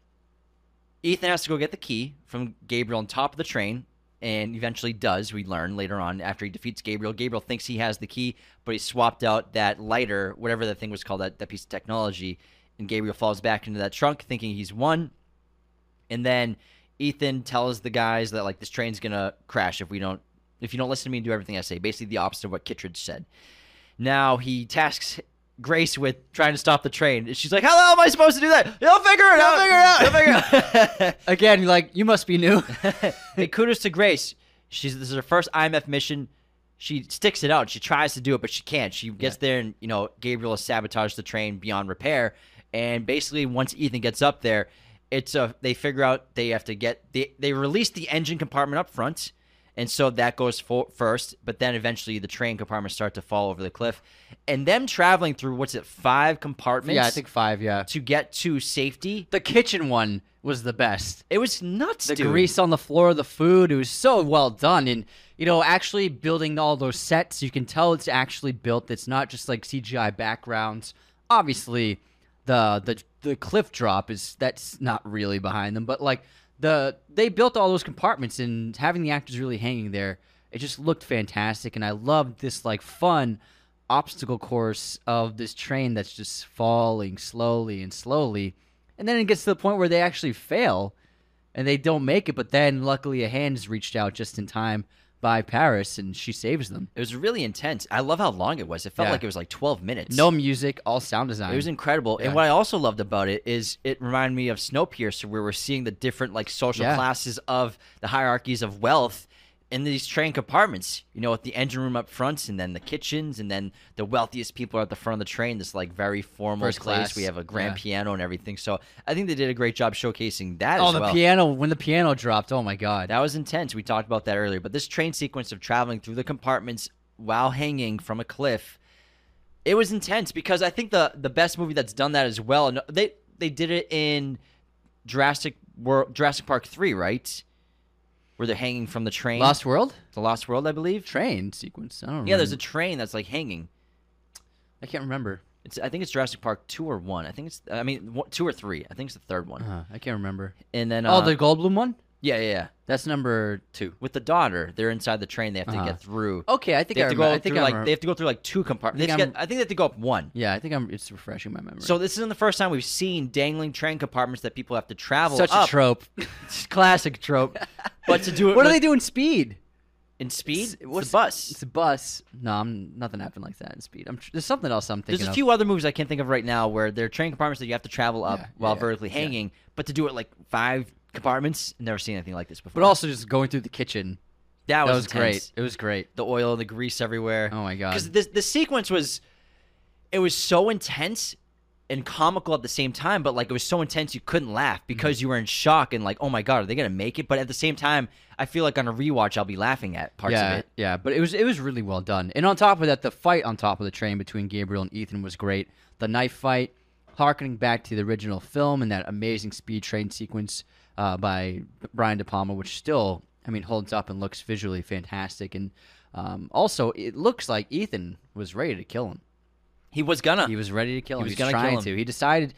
Ethan has to go get the key from Gabriel on top of the train, and eventually does. We learn later on after he defeats Gabriel. Gabriel thinks he has the key, but he swapped out that lighter, whatever that thing was called, that, that piece of technology, and Gabriel falls back into that trunk thinking he's won. And then Ethan tells the guys that like this train's gonna crash if we don't if you don't listen to me and do everything I say. Basically the opposite of what Kittredge said. Now he tasks Grace with trying to stop the train. And She's like, "How the hell am I supposed to do that? He'll figure it out. Figure it out. He'll figure it out." Again, like you must be new. hey, kudos to Grace. She's this is her first IMF mission. She sticks it out. She tries to do it, but she can't. She gets there, and you know Gabriel has sabotaged the train beyond repair. And basically, once Ethan gets up there, it's a they figure out they have to get they they release the engine compartment up front, And so that goes for, first, but then eventually the train compartments start to fall over the cliff. And them traveling through, what's it, five compartments? Yeah, I think five. Yeah, To get to safety. the kitchen one was the best. It was nuts, the dude. grease on the floor of the food. It was so well done, and you know, actually building all those sets, you can tell it's actually built. It's not just like CGI backgrounds. Obviously, the the the cliff drop is that's not really behind them, but like the they built all those compartments and having the actors really hanging there, it just looked fantastic, and I loved this like fun obstacle course of this train that's just falling slowly and slowly. And then it gets to the point where they actually fail and they don't make it. But then, luckily, a hand is reached out just in time by Paris, and she saves them. It was really intense. I love how long it was. It felt Yeah. like it was like 12 minutes. No music, all sound design. It was incredible. Yeah. And what I also loved about it is it reminded me of Snowpiercer, where we're seeing the different like social Yeah. classes of the hierarchies of wealth in these train compartments. You know, with the engine room up front, and then the kitchens, and then the wealthiest people are at the front of the train. This like very formal First place. class. We have a grand Yeah. piano and everything. So I think they did a great job showcasing that. Oh, the well. piano when the piano dropped. Oh my god. That was intense. We talked about that earlier. But this train sequence of traveling through the compartments while hanging from a cliff, it was intense because I think the the best movie that's done that as well. They they did it in Jurassic World, Jurassic Park three, right? Where they're hanging from the train. Lost World the Lost World, I believe. train sequence. I don't. Yeah, there's a train that's like hanging. I can't remember. It's I think it's Jurassic Park two or one. I think it's I mean one- two or three. I think it's the third one. Uh, I can't remember. And then oh, uh, the Goldblum one. Yeah yeah yeah That's number two. with the daughter, they're inside the train. They have to Uh-huh. get through. Okay, I think they I have to remember. go I think through I like remember. they have to go through like two compartments. I think to I think they have to go up one. Yeah, I think I'm. It's refreshing my memory. So this isn't the first time we've seen dangling train compartments that people have to travel such up. a trope, classic trope. But to do it what do with- they do in Speed? in speed? It's- what's- the bus. It's a bus. No, I'm nothing happened like that in Speed. I'm tr- there's something else I'm thinking There's a of. few other movies I can't think of right now where they're train compartments that you have to travel up Yeah, while yeah, vertically yeah. hanging, but to do it like five compartments, never seen anything like this before. but also just going through the kitchen. that That was, was great. It was great. The oil and the grease everywhere. Oh my god. Because this the sequence was, it was so intense and comical at the same time, but like it was so intense you couldn't laugh mm-hmm. because you were in shock and like, oh my god, are they gonna make it? But at the same time, I feel like on a rewatch I'll be laughing at parts yeah, of it. yeah, but it was it was really well done. And on top of that, the fight on top of the train between Gabriel and Ethan was great. The knife fight, harkening back to the original film and that amazing speed train sequence uh, by Brian De Palma, which still, I mean, holds up and looks visually fantastic. And um, also, it looks like Ethan was ready to kill him. He was gonna. He was ready to kill him. was He was, gonna kill trying him. to. He decided.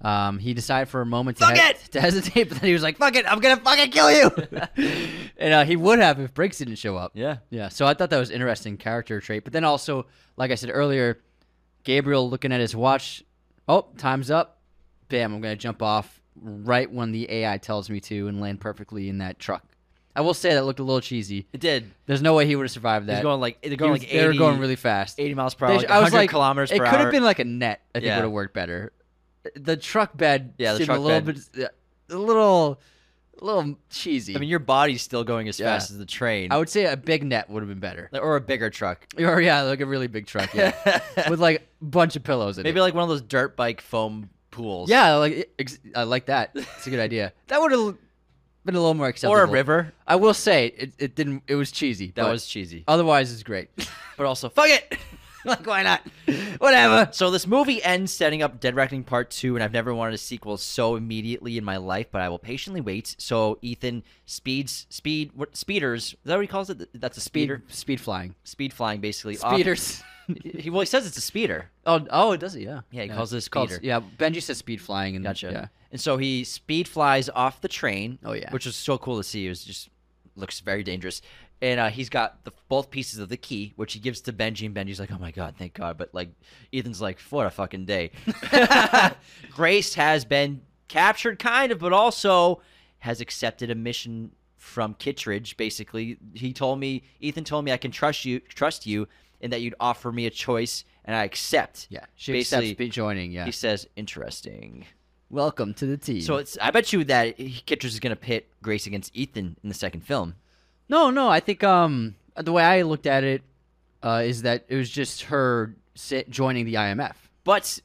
Um, he decided for a moment to, Fuck he- it! to hesitate, but then he was like, "Fuck it, I'm gonna fucking kill you." and uh, he would have if Briggs didn't show up. yeah. Yeah, so I thought that was interesting character trait. But then also, like I said earlier, Gabriel looking at his watch. Oh, time's up. Bam! I'm gonna jump off right when the AI tells me to and land perfectly in that truck. I will say that looked a little cheesy. It did. There's no way he would have survived that. He's going like they're going was- like they were going really fast. 80 miles per hour, like I was like, kilometers it could hour. have been like a net. I think Yeah. would have worked better. The truck bed, Yeah, the truck a little bed. bit, a little, a little cheesy. I mean, your body's still going as Yeah. fast as the train, I would say a big net would have been better. or a bigger truck. Or yeah, like a really big truck, yeah, with like a bunch of pillows in Maybe it. like one of those dirt bike foam pools. yeah, like ex- I like that. It's a good idea. That would have been a little more acceptable. or a river. I will say it, it didn't. It was cheesy. That but was cheesy, Otherwise, it's great. but also fuck it. like why not? Whatever. So this movie ends setting up Dead Reckoning Part Two, and I've never wanted a sequel so immediately in my life, but I will patiently wait. So Ethan speeds, speed, what speeders? Is that what he calls it? That's a speeder. speed flying. Speed flying, basically. off- Speeders. he well, he says it's a speeder. oh, oh, it does it. Yeah. Yeah, he calls it a it's called- yeah, Benji says speed flying, and Gotcha. Yeah. And so he speed flies off the train. Oh, yeah. which was so cool to see. It was just looks very dangerous. And uh, he's got the, both pieces of the key, which he gives to Benji. And Benji's like, "Oh my god, thank God!" But like, Ethan's like, "What a fucking day." Grace has been captured, kind of, but also has accepted a mission from Kittredge. Basically, he told me, Ethan told me, I can trust you, trust you, and that you'd offer me a choice, and I accept. Yeah. She Basically, accepts be joining. Yeah. He says, "Interesting." Welcome to the team. So it's I bet you that Kittredge is going to pit Grace against Ethan in the second film. No, no. I think um the way I looked at it uh, is that it was just her sit, joining the IMF. But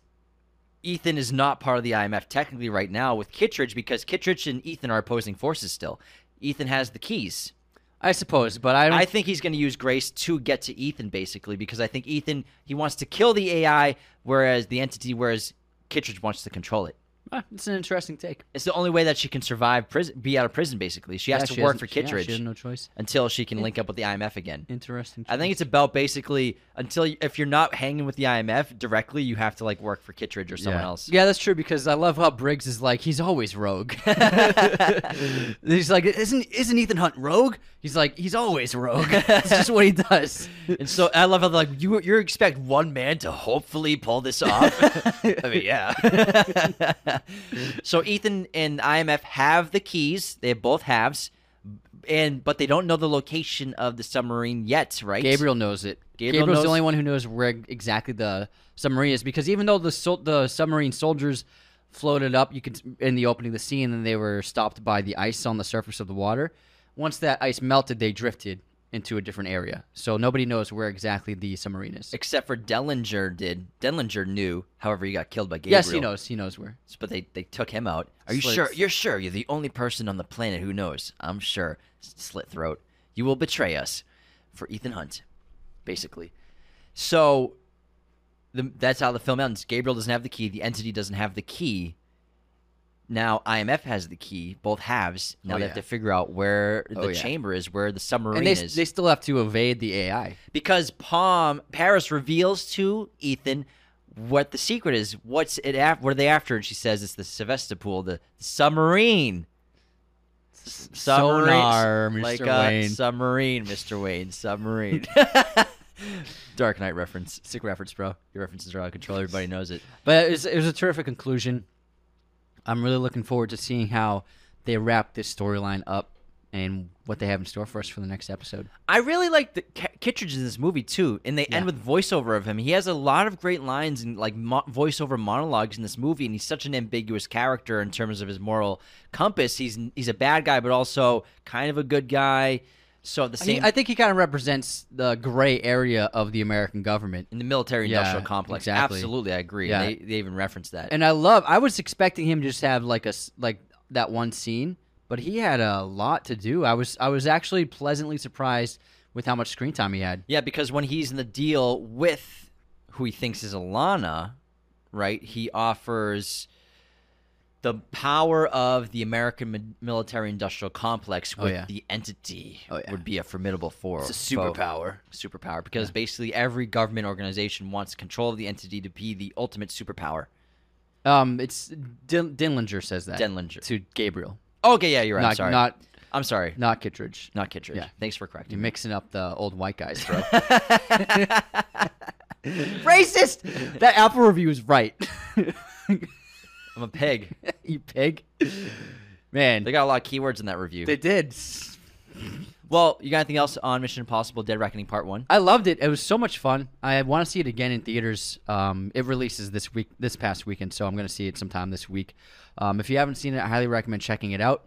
Ethan is not part of the IMF technically right now with Kittredge because Kittredge and Ethan are opposing forces still. Ethan has the keys. I suppose, but I don't. I think he's going to use Grace to get to Ethan, basically, because I think Ethan he wants to kill the AI, whereas the entity, whereas Kittredge wants to control it. Ah, it's an interesting take. It's the only way that she can survive prison, be out of prison. Basically, she has Yeah, to she work for yeah, she has no choice. until she can link up with the IMF again. Interesting. I think it's about basically until you, if you're not hanging with the IMF directly, you have to like work for Kittredge or someone yeah. else. Yeah, that's true because I love how Briggs is like he's always rogue. he's like, isn't isn't Ethan Hunt rogue? He's like, he's always rogue. That's just what he does. And so I love how like you you expect one man to hopefully pull this off. I mean, yeah. so Ethan and IMF have the keys. They have both halves, and but they don't know the location of the submarine yet, right? Gabriel knows it. Gabriel Gabriel's knows- the only one who knows where exactly the submarine is because even though the sol- the submarine soldiers floated up, you could in the opening of the scene, and they were stopped by the ice on the surface of the water. Once that ice melted, they drifted into a different area. So nobody knows where exactly the submarine is. Except for Denlinger did. Denlinger knew. However, he got killed by Gabriel. Yes, he knows. He knows where. But they, they took him out. Are you Slits. sure? You're sure you're the only person on the planet who knows. I'm sure. Slit throat. You will betray us for Ethan Hunt, basically. So the, that's how the film ends. Gabriel doesn't have the key. The entity doesn't have the key. Now IMF has the key. Both halves. Now Oh, they yeah. have to figure out where the Oh, yeah. chamber is, where the submarine And they, is they still have to evade the AI. because Pom Paris reveals to Ethan what the secret is. What's it? Af- what are they after? And she says it's the Sevastopol, the submarine. S- Sonar, Mr. like a submarine, Mr. Wayne, submarine. Dark Knight reference, sick reference, bro. Your references are out of control. Everybody knows it. But it was, it was a terrific conclusion. I'm really looking forward to seeing how they wrap this storyline up and what they have in store for us for the next episode. I really like the K- Kittredge in this movie too, and they end with voiceover of him. He has a lot of great lines and like mo- voiceover monologues in this movie, and he's such an ambiguous character in terms of his moral compass. He's he's a bad guy, but also kind of a good guy. So the He, same I think he kind of represents the gray area of the American government. in the military industrial Yeah, complex, exactly. absolutely, I agree. Yeah. They, they even reference that. And I love. I was expecting him to just have like a like that one scene, but he had a lot to do. I was I was actually pleasantly surprised with how much screen time he had. Yeah, because when he's in the deal with who he thinks is Alana, right? He offers the power of the American military-industrial complex Oh, with yeah. the entity Oh, yeah. would be a formidable force. It's a superpower. Superpower, because basically every government organization wants control of the entity to be the ultimate superpower. Um, it's Din- Dinlinger says that. Denlinger. to Gabriel, Okay, yeah, you're right. not I'm sorry. not I'm sorry. not Kittredge. Not Kittredge. Yeah. Thanks for correcting You're me. mixing up the old white guys, bro. Racist. That Apple review is right. I'm a pig. you pig. Man, they got a lot of keywords in that review. they did. well, you got anything else on Mission Impossible: Dead Reckoning Part One? I loved it. It was so much fun. I want to see it again in theaters. Um, it releases this week, this past weekend, so I'm going to see it sometime this week. Um, if you haven't seen it, I highly recommend checking it out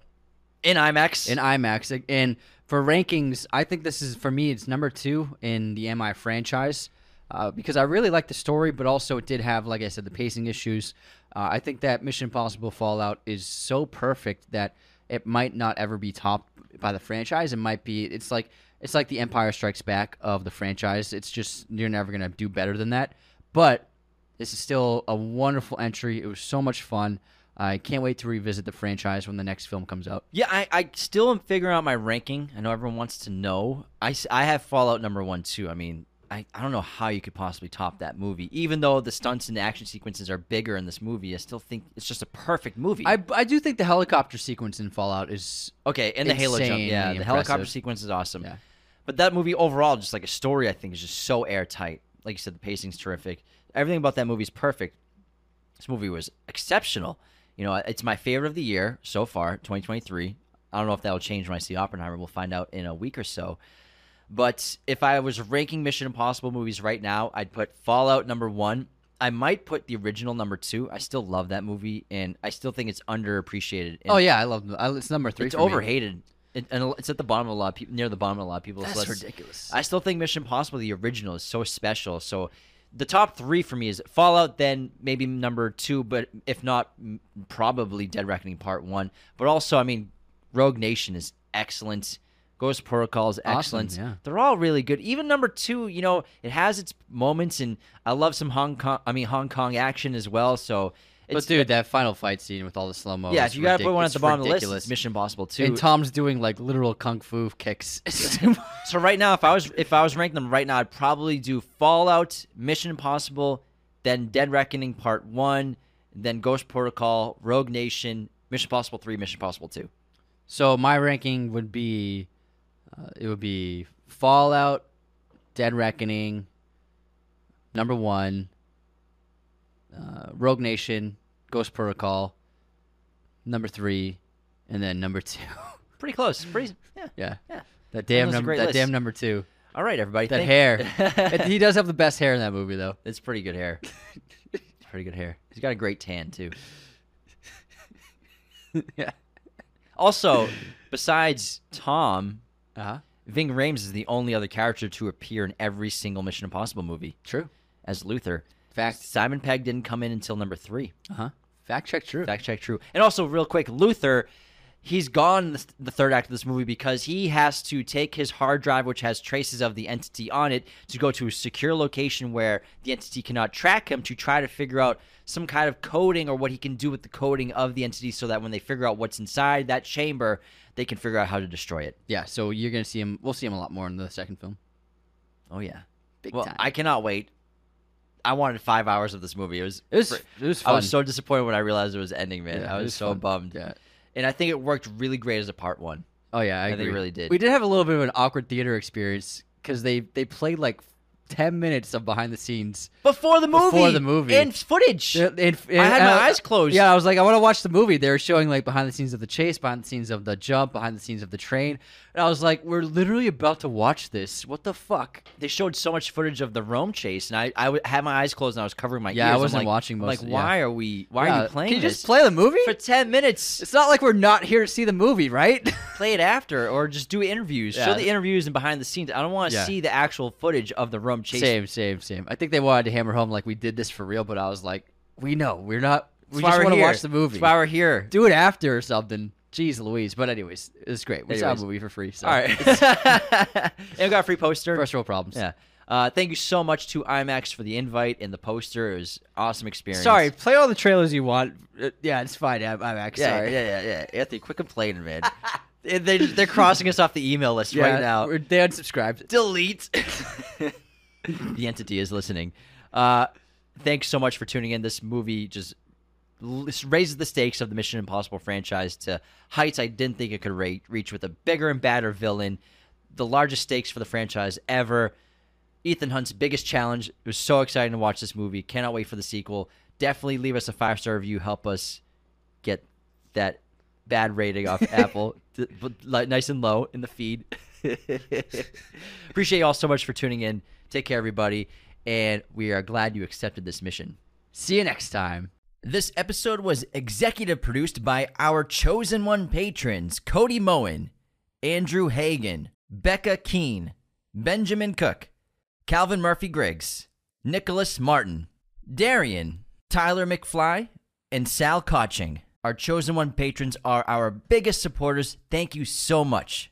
In IMAX. in IMAX. And for rankings, I think this is for me. It's number two in the MI franchise uh, because I really like the story, but also it did have, like I said, the pacing issues. Uh, I think that Mission Impossible Fallout is so perfect that it might not ever be topped by the franchise. It might be. It's like it's like the Empire Strikes Back of the franchise. It's just you're never gonna do better than that. But this is still a wonderful entry. It was so much fun. I can't wait to revisit the franchise when the next film comes out. Yeah, I, I still am figuring out my ranking. I know everyone wants to know. I, I have Fallout number one too. I mean, I, I don't know how you could possibly top that movie. Even though the stunts and the action sequences are bigger in this movie, I still think it's just a perfect movie. I, I do think the helicopter sequence in Fallout is okay, and the Halo jump, yeah, the helicopter sequence is awesome. Yeah. But that movie overall, just like a story, I think is just so airtight. Like you said, the pacing's terrific. Everything about that movie is perfect. This movie was exceptional. You know, it's my favorite of the year so far, 2023. I don't know if that will change when I see Oppenheimer. We'll find out in a week or so. But if I was ranking Mission Impossible movies right now, I'd put Fallout number one. I might put the original number two. I still love that movie, and I still think it's underappreciated. And Oh yeah, I love I, it's number three. it's me. overhated. It, and it's at the bottom of a lot of people, near the bottom of a lot of people. That's lists. ridiculous. I still think Mission Impossible, the original, is so special. So the top three for me is Fallout, then maybe number two, but if not, probably Dead Reckoning Part One. But also, I mean, Rogue Nation is excellent. Ghost Protocol is Awesome, excellent. yeah. They're all really good. Even number two, you know, it has its moments, and I love some Hong Kong. I mean, Hong Kong action as well. So, But dude, that final fight scene with all the slow mo. yeah, if you got to put one at the bottom of the list, it's Mission Impossible Two. And Tom's doing like literal kung fu kicks. So right now, if I was if I was ranking them right now, I'd probably do Fallout, Mission Impossible, then Dead Reckoning Part One, then Ghost Protocol, Rogue Nation, Mission Impossible Three, Mission Impossible Two. so my ranking would be, uh, it would be Fallout, Dead Reckoning, number one, uh, Rogue Nation, Ghost Protocol, number three, and then number two. Pretty close. Pretty yeah. yeah, Yeah. that damn number. That list. damn number two. All right, everybody. That hair. It- he does have the best hair in that movie, though. It's pretty good hair. It's pretty good hair. He's got a great tan too. yeah. Also, besides Tom, Uh huh. Ving Rhames is the only other character to appear in every single Mission Impossible movie True. as Luther. Fact. Simon Pegg didn't come in until number three. Uh huh. Fact check. True. Fact check true. And also, real quick, Luther, he's gone the, the third act of this movie because he has to take his hard drive, which has traces of the entity on it, to go to a secure location where the entity cannot track him to try to figure out some kind of coding or what he can do with the coding of the entity so that when they figure out what's inside that chamber, they can figure out how to destroy it. Yeah. So you're gonna see him. We'll see him a lot more in the second film. Oh, yeah. Big well, time. I cannot wait. I wanted five hours of this movie. It was, It was. fr- It was I was so disappointed when I realized it was ending, man. Yeah, I was, was so fun. bummed. Yeah. And I think it worked really great as a part one. Oh yeah, I, think it agree. really did. We did have a little bit of an awkward theater experience because they they played like ten minutes of behind the scenes. Before the movie. Before the movie. And footage. And- and- I had my eyes closed. Yeah, I was like, I want to watch the movie. They were showing like behind the scenes of the chase, behind the scenes of the jump, behind the scenes of the train, and I was like, we're literally about to watch this. What the fuck? They showed so much footage of the Rome chase, and I, I w- had my eyes closed and I was covering my Yeah, I ears. I'm wasn't like- watching I'm most like, of- why are we? Why are you playing Can you this just play the movie? for ten minutes? It's not like we're not here to see the movie, right? play it after, or just do interviews. Yeah. Show the interviews and behind the scenes. I don't want to Yeah. see the actual footage of the Rome chase. Same, same, same. I think they wanted to hammer home like we did this for real, but I was like, we know we're not. We That's why just we're want to here. watch the movie. That's why we're here. Do it after or something. Jeez Louise. But anyways, it was great. We saw a movie for free. So. All right. and we got a free poster. First world problems. Yeah. Uh, thank you so much to IMAX for the invite and the poster. It was awesome experience. Sorry, play all the trailers you want. Uh, yeah, it's fine. I'm, I'm actually Yeah, sorry. yeah, yeah, yeah. Anthony, quit complaining, man. they, they, they're crossing us off the email list Yeah, right now. we're- They unsubscribed. Delete. the entity is listening. Uh, thanks so much for tuning in. This movie just raises the stakes of the Mission Impossible franchise to heights I didn't think it could reach with a bigger and badder villain, the largest stakes for the franchise ever. Ethan Hunt's biggest challenge. It was so exciting to watch this movie. Cannot wait for the sequel. Definitely leave us a five star review. Help us get that bad rating off Apple, th- but li- nice and low in the feed. Appreciate you all so much for tuning in. Take care, everybody, and we are glad you accepted this mission. See you next time. This episode was executive produced by our chosen one patrons Cody Moen, Andrew Hagan, Becca Keene, Benjamin Cook, Calvin Murphy Griggs, Nicholas Martin, Darian, Tyler McFly, and Sal Koching. Our chosen one patrons are our biggest supporters. Thank you so much.